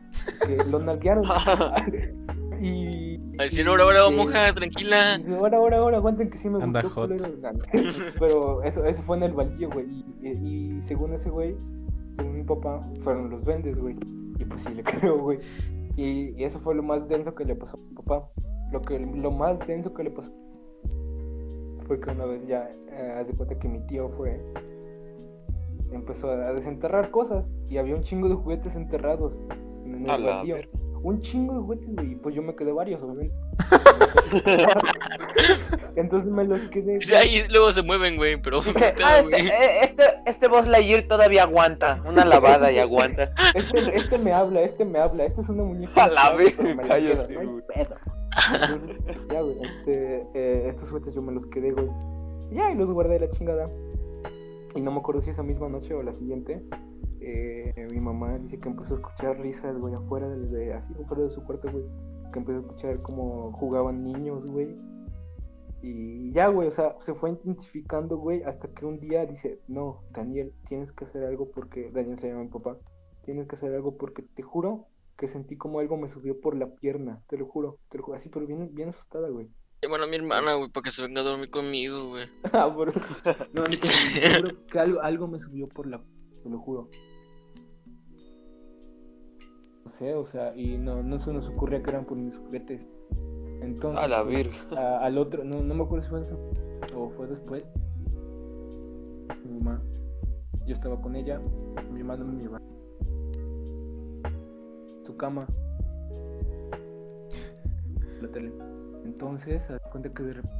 que lo nalguearon. <laughs> y A decir, ahora, ahora, que- monja, tranquila. ahora, ahora, ahora, aguanten que sí me Anda gustó. hot. culero". No, no. Pero eso, eso fue en el baldío, güey. Y, y- y según ese güey, según mi papá, fueron los duendes, güey. Y pues sí le <laughs> creo, güey. Y, y eso fue lo más denso que le pasó a mi papá. Lo, que, lo más denso que le pasó fue que una vez ya, eh, haz de cuenta que mi tío fue. Empezó a desenterrar cosas y había un chingo de juguetes enterrados Un chingo de juguetes, güey. Y pues yo me quedé varios, obviamente. <laughs> Entonces me los quedé. Dice, Ahí luego se mueven, güey, pero. Dice, <laughs> ¿qué pedo, ah, güey? este, eh, este, este Buzz Lightyear todavía aguanta. Una lavada y aguanta. Este, este me habla, este me habla. Este es una muñeca. A la cállate, no hay güey. pedo. Entonces, ya, güey. Este, eh, estos juguetes yo me los quedé, güey. Ya, y los guardé la chingada. Y no me acuerdo si esa misma noche o la siguiente. Eh, mi mamá dice que empezó a escuchar risas, güey, afuera de, de- así, afuera de su cuarto, güey. Que empezó a escuchar cómo jugaban niños, güey. Y ya, güey, o sea, se fue intensificando, güey, hasta que un día dice, no, Daniel, tienes que hacer algo porque, Daniel se llama mi papá, tienes que hacer algo porque te juro que sentí como algo me subió por la pierna, te lo juro, te lo juro, así, pero bien, bien asustada, güey. Bueno, a mi hermana, güey, para que se venga a dormir conmigo, güey. <laughs> Ah, bro. No, neta, te juro que algo, algo me subió por la, te lo juro. No sé, o sea, y no, no se nos ocurría que eran por mis juguetes. Entonces, A la pues, a- al otro, no, no me acuerdo si fue eso o fue después. Mi mamá, yo estaba con ella, mi hermano me llevaba su cama, la tele. Entonces, se da cuenta que de repente,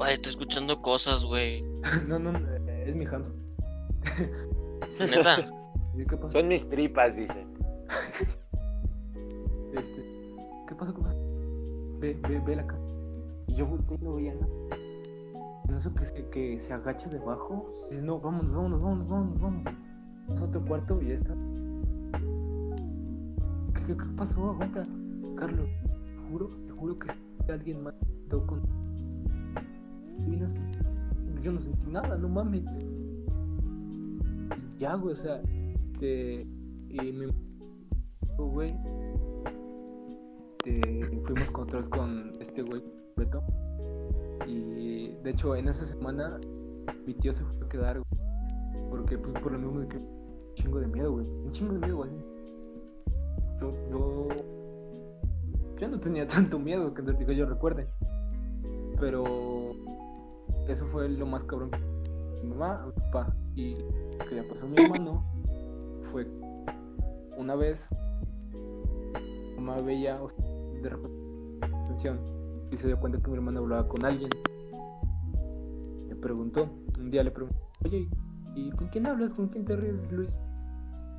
Ay, estoy escuchando cosas, güey. <laughs> no, no, no, es mi hamster. Neta. <laughs> ¿Y ¿Qué pasó? Son mis tripas, dice. Este, ¿qué pasó? ¿Qué pasó? Ve, ve, ve la cama. Y yo volteé y no veía nada. En eso que se, que se agacha debajo, dice, no, vámonos, vámonos, vámonos, vámonos, vámonos. Es otro cuarto y ya está. ¿Qué, qué, qué pasó? Aguanta. Carlos, te juro, te juro que si alguien más quedó con... Yo no sentí nada, no mames. Ya, güey, o sea, te... Y me... güey, este, fuimos con, otra vez con este güey, Beto. Y de hecho, en esa semana mi tío se fue a quedar, Porque, pues, por lo mismo de que un chingo de miedo, güey. Un chingo de miedo, güey. Yo, yo. Yo no tenía <laughs> tanto miedo que, que yo recuerde. Pero. Eso fue lo más cabrón. Mi mamá, mi papá. Y lo que le pasó a mi hermano fue una vez mamá veía o sea, de repente atención y se dio cuenta que mi hermano hablaba con alguien. Me preguntó, un día le preguntó, oye, ¿y con quién hablas? ¿Con quién te ríes, Luis?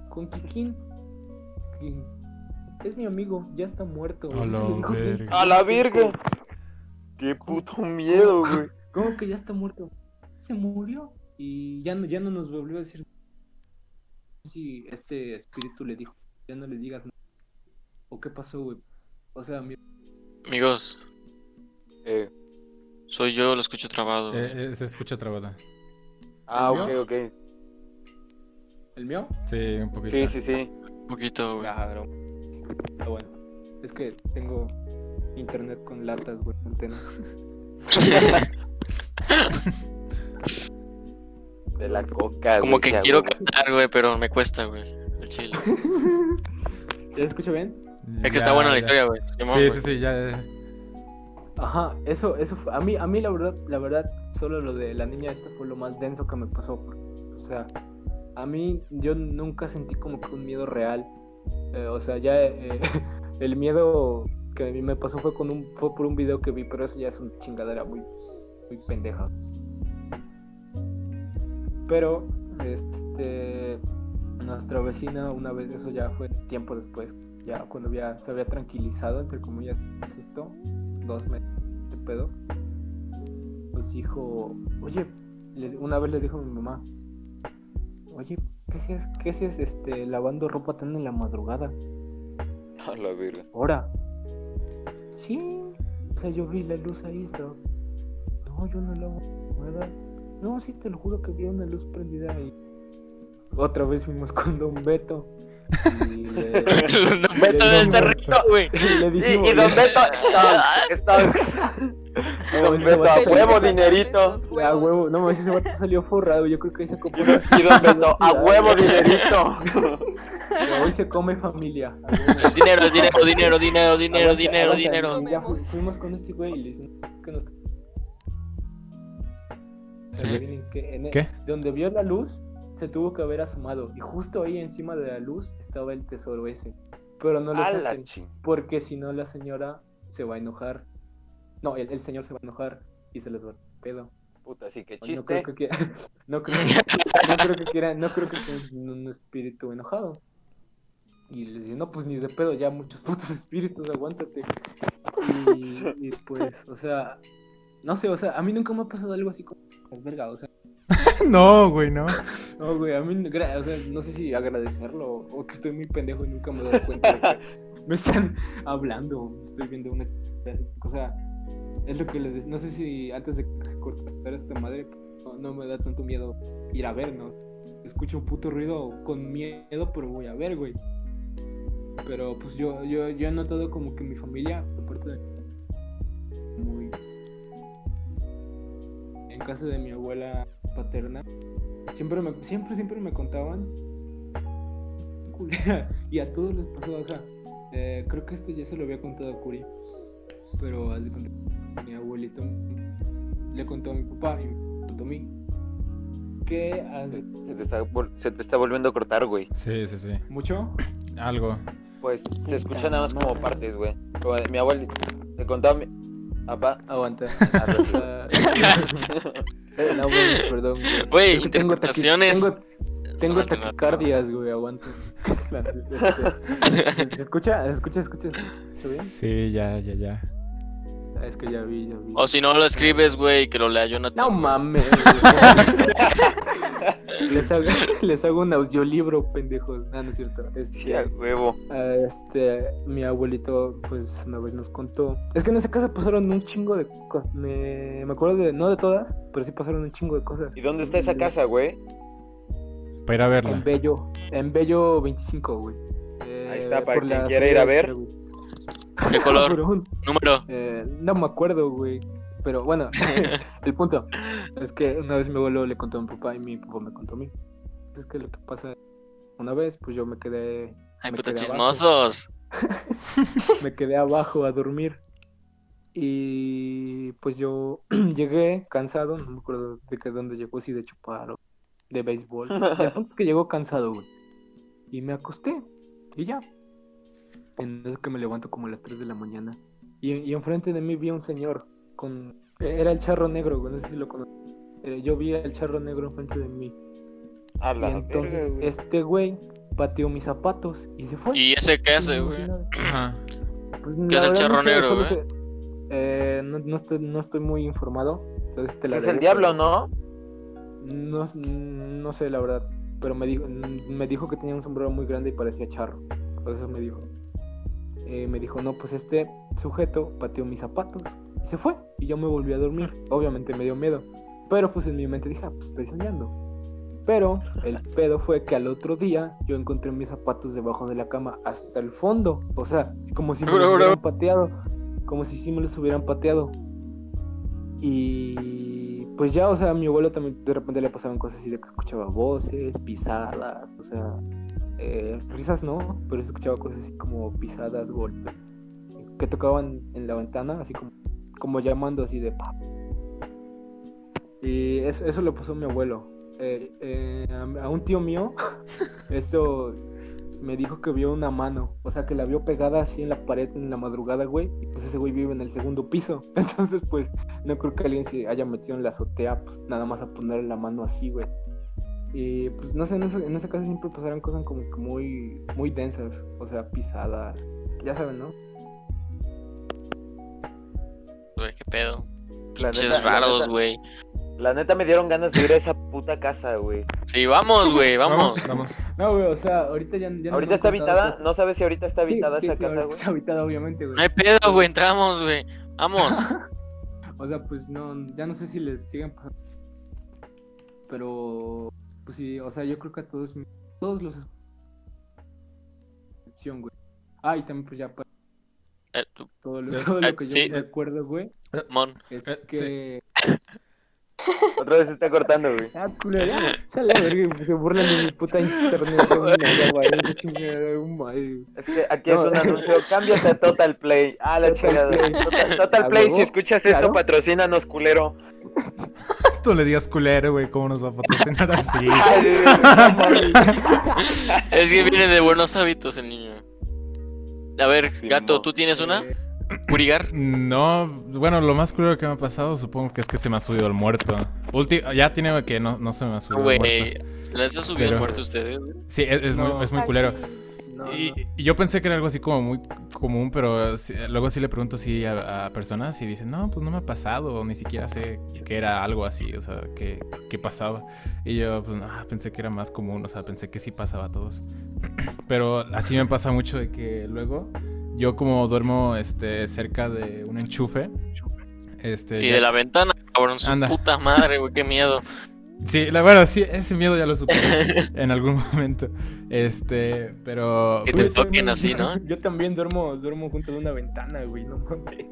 ¿Con Kikín? "Kikín, Es mi amigo, ya está muerto. A la <laughs> le verga. ¡A la verga! ¡Qué puto miedo, güey! <laughs> ¿Cómo que ya está muerto? Se murió y ya no, ya no nos volvió a decir si este espíritu le dijo, ya no le digas nada. ¿O qué pasó, güey? O sea, mi... Amigos, Eh, soy yo, lo escucho trabado. Eh, eh, se escucha trabada. ah, ok, ¿Yo? ok. ¿El mío? Sí, un poquito. Sí, sí, sí. Un poquito, güey. Ah, bueno. Es que tengo internet con latas, güey, antena. De la coca, Como güey, que quiero güey. cantar, güey, pero me cuesta, güey. El chile. <laughs> ¿Ya se escucha bien? Es que Ya, está buena la historia, güey. Sí, sí, sí, ya. ya. Ajá, eso, eso fue, a mí, a mí la verdad, la verdad, solo lo de la niña esta fue lo más denso que me pasó, porque, o sea, a mí yo nunca sentí como que un miedo real, Eh, o sea, ya eh, <laughs> el miedo que a mí me pasó fue con un, fue por un video que vi, pero eso ya es una chingadera muy, muy pendeja. Pero, este, nuestra vecina una vez, eso ya fue tiempo después, ya cuando ya se había tranquilizado, entre comillas, esto, dos meses de pedo, pues dijo, oye, le- una vez le dijo a mi mamá, oye, ¿qué haces, qué haces este, lavando ropa tan en la madrugada? A la verga. Ahora, sí, o sea, yo vi la luz ahí, estaba, no, yo no lavo nada, no, sí, te lo juro que vi una luz prendida ahí. Otra vez fuimos con Don Beto. Y le, No, Beto no, rico, güey. y Y, Don Beto, está, está, Don Beto, a huevo, dinerito. A huevo, no, ese vato salió forrado, yo creo que ahí se compró Y Don Beto, a huevo, dinerito. Hoy se come familia. Dinero, dinero, dinero, dinero, dinero, dinero, dinero. Ya fu- fuimos con este güey y le dijimos que nos... Donde vio la luz, se tuvo que haber asomado. Y justo ahí encima de la luz estaba el tesoro ese. Pero no lo ching. porque si no la señora se va a enojar. No, el, el señor se va a enojar y se les va a pedo. Puta, sí que <laughs> No chiste. creo que quiera, no creo, no creo que quiera, no creo que sea un, espíritu enojado. Y le dice, no, pues ni de pedo, ya muchos putos <laughs> espíritus, aguántate. Y, y, pues, o sea, no sé, o sea, a mí nunca me ha pasado algo así como, "Oh, verga, o sea, <laughs> No, güey, no. no, güey, a mí, o sea, no sé si agradecerlo o que estoy muy pendejo y nunca me dado cuenta de que <laughs> me están hablando, estoy viendo una, o sea, es lo que les no sé si antes de que se cortara esta madre, no, no me da tanto miedo ir a ver, ¿no? Escucho un puto ruido con miedo, pero voy a ver, güey. Pero pues yo, yo, yo he notado como que mi familia, aparte de muy en casa de mi abuela paterna, siempre me, siempre, siempre me contaban <laughs> y a todos les pasó, o sea, eh, creo que esto ya se lo había contado a Curi, pero haz de cuenta mi abuelito le contó a mi papá y me contó a mí que Se te, está, se te está volviendo a cortar, güey. Sí, sí, sí. mucho Algo. Pues se escucha nada más como partes, güey. Mi abuelo le contaba a mi papá. aguanta. Ah, <laughs> no, güey, perdón. güey. Interpretaciones. tengo- Tengo taquicardias, güey, aguanta. <laughs> <laughs> ¿Se, escucha? ¿Se escucha? ¿Se escucha? ¿Está bien? Sí, ya, ya, ya. Ah, Es que ya vi, ya vi. O si no lo escribes, güey, que lo lea Jonathan. No güey. mames. Les, hago, <laughs> les hago un audiolibro, pendejos. Ah, no es cierto. Este, Sí, a huevo. este, mi abuelito, pues una vez nos contó. Es que en esa casa pasaron un chingo de cosas. Me, me acuerdo de, no de todas, pero sí pasaron un chingo de cosas. ¿Y dónde está esa casa, güey? Para ir a En verla. Bello, en Bello 25, güey. Eh, Ahí está, para quien quiera ir a ver. ¿Qué color? <laughs> Número. Eh, no me acuerdo, güey. Pero bueno, <laughs> <laughs> el punto es que una vez mi abuelo le contó a mi papá y mi papá me contó a mí. Es que lo que pasa, una vez, pues yo me quedé, Ay, Me puta quedé chismosos. <laughs> me quedé abajo a dormir. Y pues yo <clears throat> llegué cansado, no me acuerdo de que dónde llegó, si de chupar o de béisbol. El punto es que llegó cansado, güey. Y me acosté. Y ya. Entonces que me levanto como a las 3 de la mañana. Y, y enfrente de mí vi a un señor con... Era el charro negro, no sé si lo conoces. Eh, yo vi al charro negro enfrente de mí. A Y la entonces verga, güey. este güey pateó mis zapatos y se fue. ¿Y ese qué hace, güey? Pues, ¿Qué es el charro no sé, negro, güey? sé- eh, no, no estoy, no estoy muy informado. Entonces te la Ese es el diablo, ¿no? No, no sé la verdad, pero me dijo, me dijo que tenía un sombrero muy grande y parecía charro. Por eso me dijo. Eh, me dijo, no, pues este sujeto pateó mis zapatos se fue. Y yo me volví a dormir. Obviamente me dio miedo. Pero pues en mi mente dije, ah, pues estoy soñando. Pero el pedo fue que al otro día yo encontré mis zapatos debajo de la cama hasta el fondo. O sea, como si me los hubieran pateado. Como si sí me los hubieran pateado. Y pues ya, o sea, a mi abuelo también de repente le pasaban cosas así de que escuchaba voces, pisadas, o sea, eh, risas no, pero escuchaba cosas así como pisadas, golpes, que tocaban en la ventana, así como, como llamando así de pa. Y eso, eso le pasó mi abuelo. Eh, eh, a, un tío mío, <laughs> eso me dijo que vio una mano, o sea, que la vio pegada así en la pared en la madrugada, güey, y pues ese güey vive en el segundo piso. <laughs> Entonces, pues, no creo que alguien se haya metido en la azotea, pues, nada más a poner la mano así, güey. Y, pues, no sé, en esa, en esa casa siempre pasaron cosas como que muy, muy densas, o sea, pisadas, ya saben, ¿no? Güey, qué pedo. La Pinches raros, güey. La neta me dieron ganas de ir a esa puta casa, güey. Sí, vamos, güey, vamos. Vamos. No, güey, o sea, ahorita ya, ya no ¿Ahorita está habitada? cosas. ¿No sabes si ahorita está habitada sí, esa casa, güey? Está habitada, obviamente, güey. No hay pedo, güey, entramos, güey. Vamos. <laughs> O sea, pues no, ya no sé si les siguen pasando. Pero, pues sí, o sea, yo creo que a todos, todos los. excepción, güey. Ah, y también, pues ya, para Eh, todo lo, Eh, todo eh, lo que yo sí. recuerdo, güey, Mon. es que. <laughs> Otra vez se está cortando, güey. Ah, culero, ya, sale a ver, que se burlan de mi puta internet, güey. Es que aquí No. es un anuncio. Cámbiate a Total Play. Ah, la chingada. Total, <laughs> Total ¿A Play, huevo? si escuchas esto, Claro. patrocínanos, culero. <laughs> Tú le digas culero, güey, ¿cómo nos va a patrocinar así? Ay. Es que viene de buenos hábitos el niño. A ver, Sí, gato. ¿tú tienes una? Eh, ¿Curigar? <clears throat> No, bueno, lo más curioso que me ha pasado supongo que es que se me ha subido el muerto. Ulti- ya tiene que no, no se me ha subido el Güey, muerto. ¿se les ha subido el Pero- muerto a ustedes? Sí, es, es No. muy, es muy culero. No, Y, no. y yo pensé que era algo así como muy común, pero sí- luego sí le pregunto así a, a personas y dicen, no, pues no me ha pasado, ni siquiera sé que era algo así, o sea, que, que pasaba. Y yo, pues, pensé que era más común, o sea, pensé que sí pasaba a todos. <clears throat> Pero así me pasa mucho de que luego yo como duermo este, cerca de un enchufe, este... Y ya- de la ventana, cabrón, su Anda. puta madre, güey, qué miedo. <laughs> Sí, la verdad, sí, ese miedo ya lo supe <laughs> en algún momento. Este, pero... Que te pues, toquen así, ¿no? <laughs> Yo también duermo, duermo junto a una ventana, güey, no mames.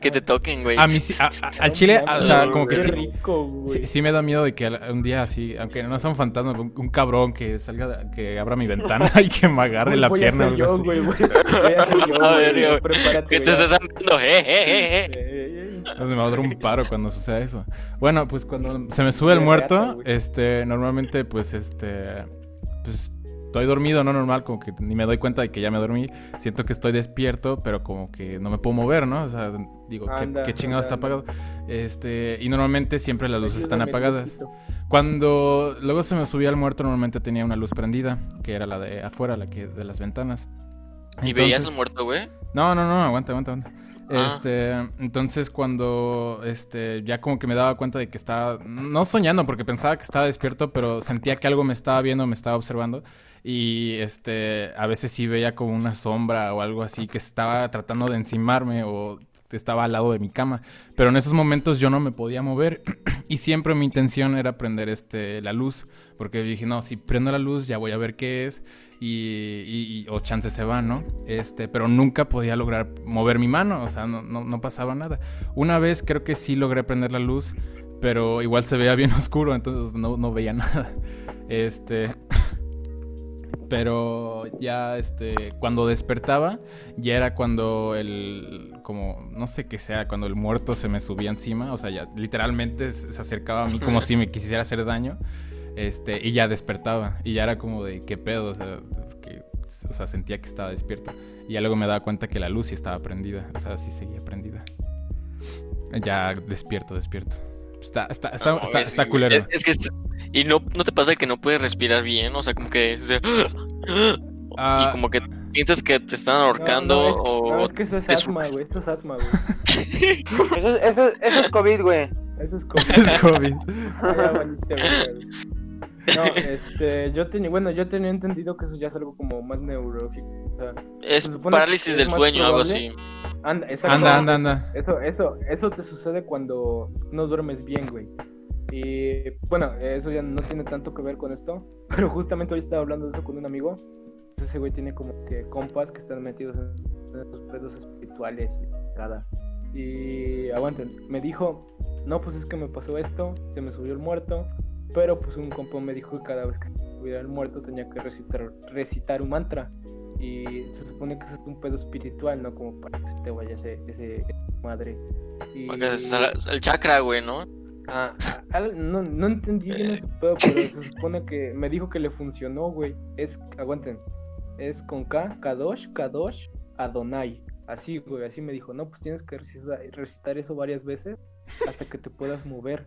Que te toquen, güey. a mí sí, a- a- al chile, o sea, como que sí, rico, güey. sí, sí me da miedo de que un día así, aunque no sea un fantasma, un, un cabrón que salga, que abra mi ventana <laughs> y que me agarre Voy- la voy a pierna o ser algo yo, así. güey, güey. Voy a ser yo, güey. Prepárate. Que te güey. estés andando, eh, eh, eh, eh. Me va a dar un <laughs> paro cuando suceda eso. Bueno, pues cuando se me sube el muerto, este, normalmente, pues, este, pues, estoy dormido, no normal, como que ni me doy cuenta de que ya me dormí. Siento que estoy despierto, pero como que no me puedo mover, ¿no? O sea, digo, ¿qué, Anda, qué chingado está apagado? Este, y normalmente siempre las luces están apagadas. Cuando luego se me subía el muerto, normalmente tenía una luz prendida, que era la de afuera, la que de las ventanas. ¿Y veías Entonces- un muerto, güey? no, no, no, aguanta, aguanta, aguanta. Ah. Este, entonces cuando este ya como que me daba cuenta de que estaba no soñando porque pensaba que estaba despierto, pero sentía que algo me estaba viendo, me estaba observando y este a veces sí veía como una sombra o algo así que estaba tratando de encimarme o estaba al lado de mi cama, pero en esos momentos yo no me podía mover <clears throat> y siempre mi intención era prender este la luz, porque dije, no, si prendo la luz ya voy a ver qué es y- o chance se va, ¿no? Este, pero nunca podía lograr mover mi mano, o sea, no, no, no pasaba nada. Una vez creo que sí logré prender la luz, pero igual se veía bien <laughs> oscuro, entonces no, no veía nada. Este, pero ya este cuando despertaba ya era cuando el como no sé qué sea cuando el muerto se me subía encima o sea ya literalmente se acercaba a mí como si me quisiera hacer daño este y ya despertaba y ya era como de qué pedo o sea porque, o sea sentía que estaba despierto y ya luego me daba cuenta que la luz sí estaba prendida o sea sí seguía prendida ya despierto despierto está está está, No, está, es- está culero Es, que. Y no, no te pasa que no puedes respirar bien, o sea, como que. se- <gasps> <laughs> Ah, y como que sientes que te están ahorcando no, no, es, o. no, es que eso es es- asma, güey. Eso es asma, güey. <laughs> Eso, es- eso, eso es COVID, güey. Eso es COVID <laughs> Ah. No, este, yo tenía, bueno, yo tenía entendido que eso ya es algo como más neurológico. O sea, Es parálisis del sueño, algo así. anda, exacto. anda anda anda Eso, eso, eso te sucede cuando no duermes bien, güey. Y bueno, eso ya no tiene tanto que ver con esto, <laughs> pero justamente hoy estaba hablando de eso con un amigo. Ese güey tiene como que compas que están metidos en esos pedos espirituales y cada. Y aguanten, me dijo, no, pues es que me pasó esto, se me subió el muerto, pero pues un compa me dijo que cada vez que se subiera el muerto tenía que recitar, recitar un mantra. Y se supone que eso es un pedo espiritual, ¿no? Como para que se te vaya ese, ese madre. Y... El chakra, güey, ¿no? Ah, ah, no, no entendí bien ese pedo, pero se supone que me dijo que le funcionó, güey. Es, aguanten, es con K, Kadosh, Kadosh, Adonai. Así, güey, así me dijo, no, pues tienes que recitar, recitar eso varias veces hasta que te puedas mover.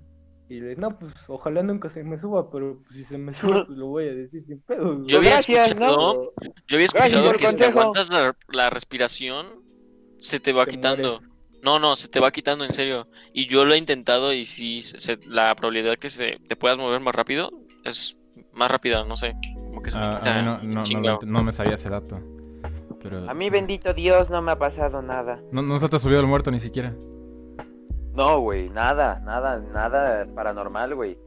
Y le dije, no, pues ojalá nunca se me suba, pero pues, si se me sube, pues lo voy a decir sin pedo. güey". Yo había Gracias, escuchado, yo había escuchado que si consejo. aguantas la, la respiración, se te va Te quitando. mueres. No, no, se te va quitando en serio. Y yo lo he intentado y sí, se- se- la probabilidad que se te puedas mover más rápido es más rápida, no sé. Como que se te Ah, quita no, me sabía ese dato. Pero, A mí, bendito Dios, no me ha pasado nada. No, no se te ha subido el muerto ni siquiera. No, güey, nada, nada, nada paranormal, güey.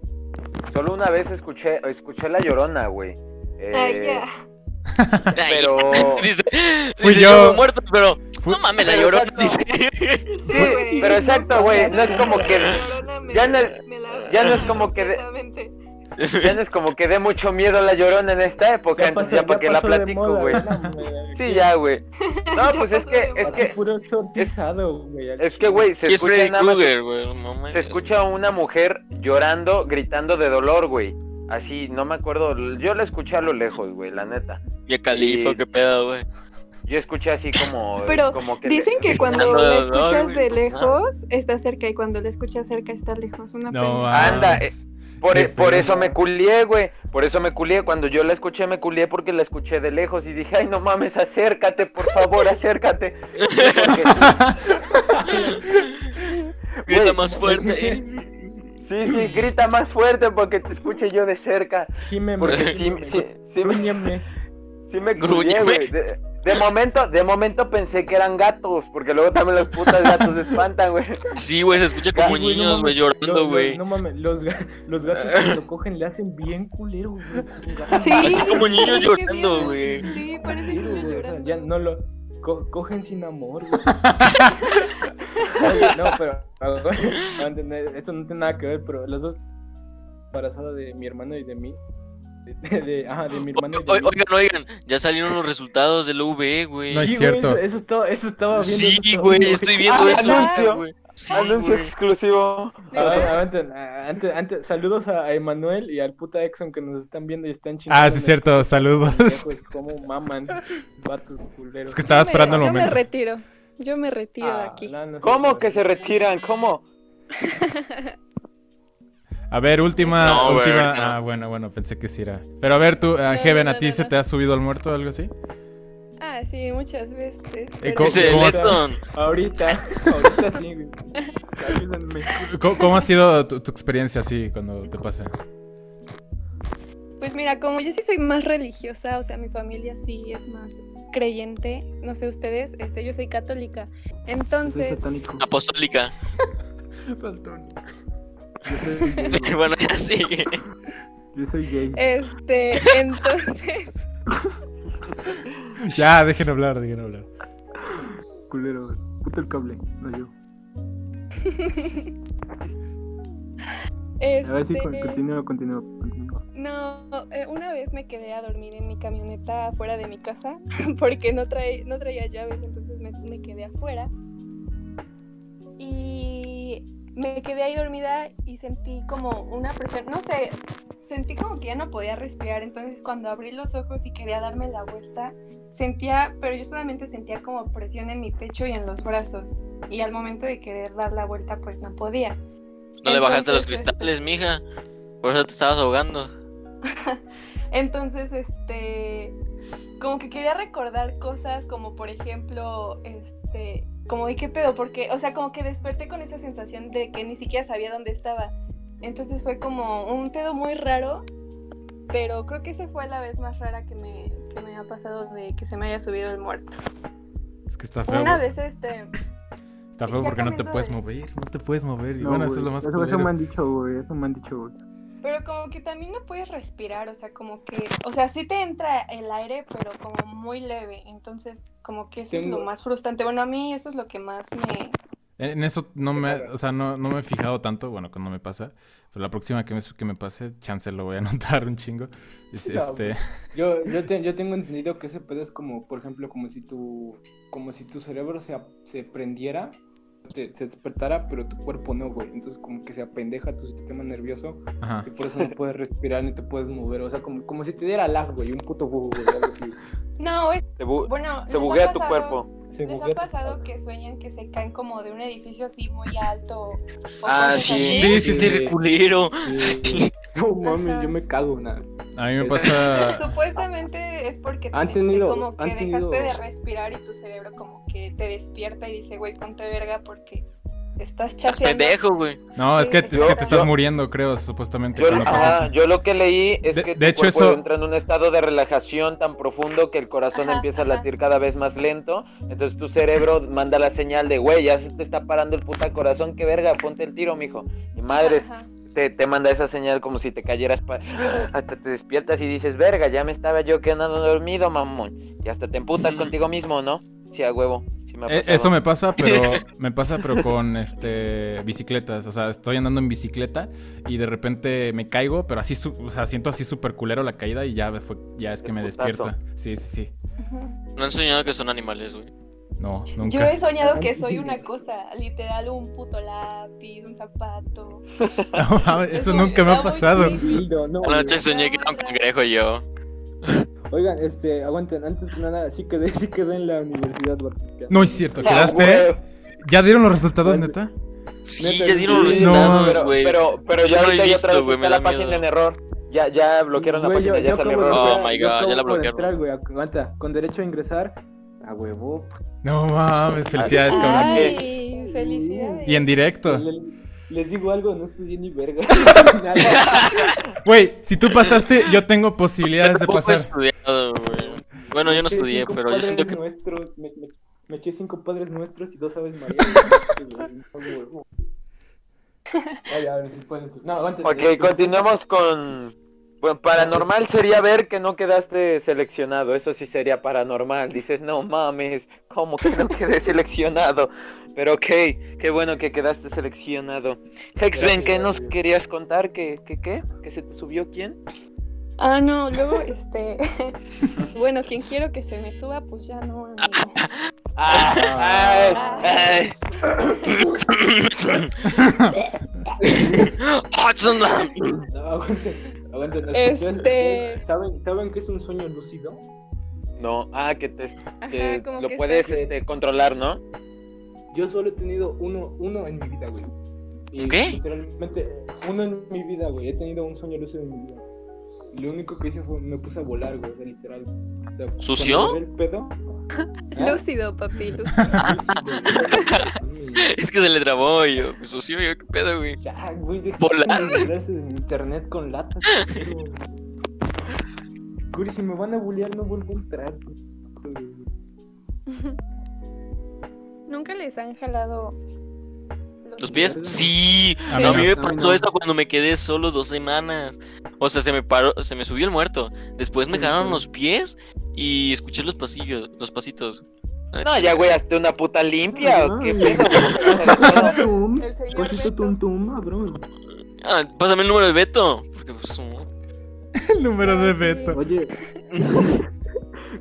Solo una vez escuché, escuché la llorona, güey. Eh, Ay, ya. <laughs> Ay, Pero. <laughs> dice, Fui dice, yo. yo muerto, pero Fui- no mames, la Pero llorona exacto. dice. Sí, pero exacto, güey. No es como que. ya no- ya no es como que <laughs> Ya no es como que dé mucho miedo la llorona en esta época, entonces ya para que la platico, güey. no, Sí, ya, güey. No, pues es que, es que, puro güey. es que, güey, se escucha Freddy nada más. Güey. no. Se escucha a una mujer llorando, gritando de dolor, güey. Así, no me acuerdo. Yo la escuché a lo lejos, güey, la neta. Y a Califa, y- qué pedo, güey. Yo escuché así como. Pero como que Dicen que cuando la escuchas de lejos está cerca y cuando la escuchas cerca está lejos. Una No, pena. Anda. Por, Qué por eso me culié, güey. Por eso me culié. Cuando yo la escuché, me culié porque la escuché de lejos y dije, ay, no mames, acércate, por favor, acércate. <laughs> Grita más fuerte. <laughs> Sí, sí, grita más fuerte porque te escuche yo de cerca. Gímeme, Porque sí, gímeme, sí, sí, me. Sí me Grúñeme. güey. De, de momento, de momento pensé que eran gatos, porque luego también los putas gatos se espantan, güey. Sí, güey, se escucha como Sí, niños, güey, llorando, güey. No mames, los, los gatos <laughs> cuando lo cogen le hacen bien culero, güey. Sí, Así como niños llorando, güey. Sí, parecen Culero, niños llorando. Ya no lo co- cogen sin amor, güey. <laughs> Oye, no, pero esto no tiene nada que ver, pero las dos embarazadas de mi hermano y de mí. De, de- ajá, de mi hermano y de O-. Oigan, oigan, ya salieron los resultados del UV, güey. No es Sí, güey, cierto. Eso, eso estaba, eso estaba viendo. Sí, eso güey, estoy viendo Ah, eso. anuncio. güey. Sí, Anuncio güey. exclusivo. A ver, antes, antes, saludos a Emanuel y al puta Exxon que nos están viendo y están chingando. Ah, sí, es cierto. Saludos. Como maman, vatos culeros. Es que estaba Yo me- esperando el Yo me momento. retiro. Yo me retiro de Ah, aquí. no, no ¿Cómo que se retiran? ¿Cómo? <laughs> A ver, última, No, última. no. Ah, bueno, bueno, pensé que sí era. Pero a ver, tú, No, Heaven, no, ¿a ti no, se te ha subido al muerto o algo así? Ah, sí, muchas veces. pero- ¿cómo- cómo-. Ahorita, ahorita sí. ¿Cómo, cómo ha sido tu, tu experiencia así cuando te pasa? Pues mira, como yo sí soy más religiosa, o sea, mi familia sí es más creyente, no sé ustedes, este, yo soy católica. Entonces. Apostólica. <laughs> Yo soy gay, güey. <laughs> bueno, ya sigue. Yo soy gay. este, <laughs> entonces, <laughs> Ya, dejen hablar, dejen hablar. Culero. Puto el cable, no yo. A ver si este, con- continúa, continúa, continúa. no, eh, una vez me quedé a dormir en mi camioneta afuera de mi casa porque no, trae, no traía llaves, entonces me, me quedé afuera. Y me quedé ahí dormida y sentí como una presión, no sé, sentí como que ya no podía respirar, entonces cuando abrí los ojos y quería darme la vuelta, sentía, pero yo solamente sentía como presión en mi pecho y en los brazos. Y al momento de querer dar la vuelta, pues no podía. No le bajaste los cristales, mija. Por eso te estabas ahogando. <laughs> Entonces, este, como que quería recordar cosas como, por ejemplo, este, como de qué pedo, porque, o sea, como que desperté con esa sensación de que ni siquiera sabía dónde estaba. Entonces fue como un pedo muy raro, pero creo que esa fue la vez más rara que me, que me ha pasado de que se me haya subido el muerto. Es que está feo. Una vez, este, Está feo porque no te puedes de- mover, no te puedes mover. Y No, bueno, eso es lo más eso, eso me han dicho, güey. Eso me han dicho, güey. Pero como que también no puedes respirar, o sea, como que, o sea, sí te entra el aire, pero como muy leve, entonces como que eso es lo más frustrante. Bueno, a mí eso es lo que más me... En eso no me, o sea, no, no me he fijado tanto, bueno, cuando me pasa. Pero la próxima que me, que me pase, chance lo voy a <laughs> anotar un chingo. Es- No, este, Yo, yo, te- yo tengo entendido que ese pedo es como, por ejemplo, como si tu, como si tu cerebro se, ap- se prendiera, te- se despertara, pero tu cuerpo no, güey. Entonces como que se apendeja tu sistema nervioso ajá. y por eso no puedes respirar ni te puedes mover. O sea, como, como si te diera lag, güey, un puto bug, güey, algo así. No, es... Se, bu- Bueno, se ¿les ha buguea tu pasado- cuerpo. Se ¿Les ha pasado que sueñan que se caen como de un edificio así muy alto? Ah, sí, así? sí, Sí. sí, sí, culero. Sí. <laughs> No mames, Ajá. yo me cago, nada. A mí me Pues, pasa... <laughs> Supuestamente es porque Han te- tenido- como que han dejaste tenido- de respirar y tu cerebro como que te despierta y dice, güey, ponte verga porque estás Estás chapeando. pendejo, güey. No, es que, es Yo- que te estás yo- muriendo, creo, supuestamente. Yo, cuando yo lo que leí es De- que de tu hecho, eso- entra en un estado de relajación tan profundo que el corazón Ajá, empieza a latir cada vez más lento. Entonces tu cerebro <laughs> manda la señal de, güey, ya se te está parando el puta corazón, qué verga, ponte el tiro, mijo. Y madres, Ajá. te, te manda esa señal como si te cayeras, pa- <gasps> hasta te despiertas y dices, verga, ya me estaba yo quedando dormido, mamón. Y hasta te emputas contigo mismo, ¿no? Sí, a huevo. Sí me ha Eh. Eso me pasa, pero <laughs> me pasa pero con este bicicletas, o sea, estoy andando en bicicleta y de repente me caigo, pero así, su- o sea, siento así súper culero la caída y ya fue, ya es que me despierta. Sí, sí, sí. No han soñado que son animales, güey. No, Yo nunca. he soñado que soy una cosa, literal un puto lápiz, un zapato. <laughs> No, eso Es nunca me ha pasado. no, Anoche soñé que era un cangrejo yo. <laughs> Oigan, este, aguanten, antes que nada, sí quedé, sí quedé en la universidad. No es cierto, Ah, ¿quedaste? ¿Ya dieron los resultados, Bueno. neta? Sí, Neta, ya dieron los sí. Resultados, Pero, güey. pero, pero ya No lo he ahorita ya visto, otra vez güey, está me la da página miedo. en error. Ya, ya bloquearon la página, yo- ya salió error. Oh my God, ya la bloquearon. entrar, güey, aguanta, con derecho a ingresar, a huevo. No mames, felicidades, cabrón. Ay, felicidades. Y en directo. Les digo algo, no estudié ni verga. <laughs> Güey, si tú pasaste, yo tengo posibilidades de pasar. estudiado, güey. Bueno, yo no estudié, pero yo siento que... Nuestros, me, me- me eché cinco padres nuestros y dos aves huevo. Ay, a ver si pueden. No. Ok, este, continuamos con... Bueno, paranormal sería ver que no quedaste seleccionado, eso sí sería paranormal. Dices, no mames, ¿cómo que no quedé seleccionado? Pero ok, qué bueno que quedaste seleccionado. Hexben, ¿qué nos querías contar? ¿Qué, qué, qué? ¿Que se te subió quién? Ah, no, luego, <laughs> este... <laughs> bueno, quien quiero que se me suba, pues ya no, amigo. Ay, ay, No, aguanten. Aguanten. Este- ¿Saben, ¿Saben qué es un sueño lúcido? No, ah, que, te, que Ajá, lo que puedes este, controlar, ¿no? Yo solo he tenido uno, uno en mi vida, güey. Y ¿Qué? Literalmente, uno en mi vida, güey. He tenido un sueño lúcido en mi vida. Y lo único que hice fue me puse a volar, güey, literal. O sea, ¿Sucio? el pedo. <laughs> ¿Ah? Lúcido, papi, <laughs> lúcido. Lúcido, güey. <laughs> Es que se le trabó yo, sucio, yo, qué pedo, güey. Ya, güey, ¿Volar? entrarse en internet con latas. pero- Curi, si me van a bullear, no vuelvo a entrar. güey. ¿Nunca les han jalado ¿Los pies? Sí. A A mí me A mí pasó no. esto cuando me quedé solo dos semanas. O sea, se me paró, se me subió el muerto. Después me jalaron los pies y escuché los pasillos, los pasitos. No, ya, güey, hazte una puta limpia. ¿o ¿Qué pedo? <laughs> Tum, El señor Cosito Beto. tum tum, cabrón. Ah, pásame el número de Beto. Porque pues, uh, <laughs> El número de Ah. Beto. Oye. <laughs>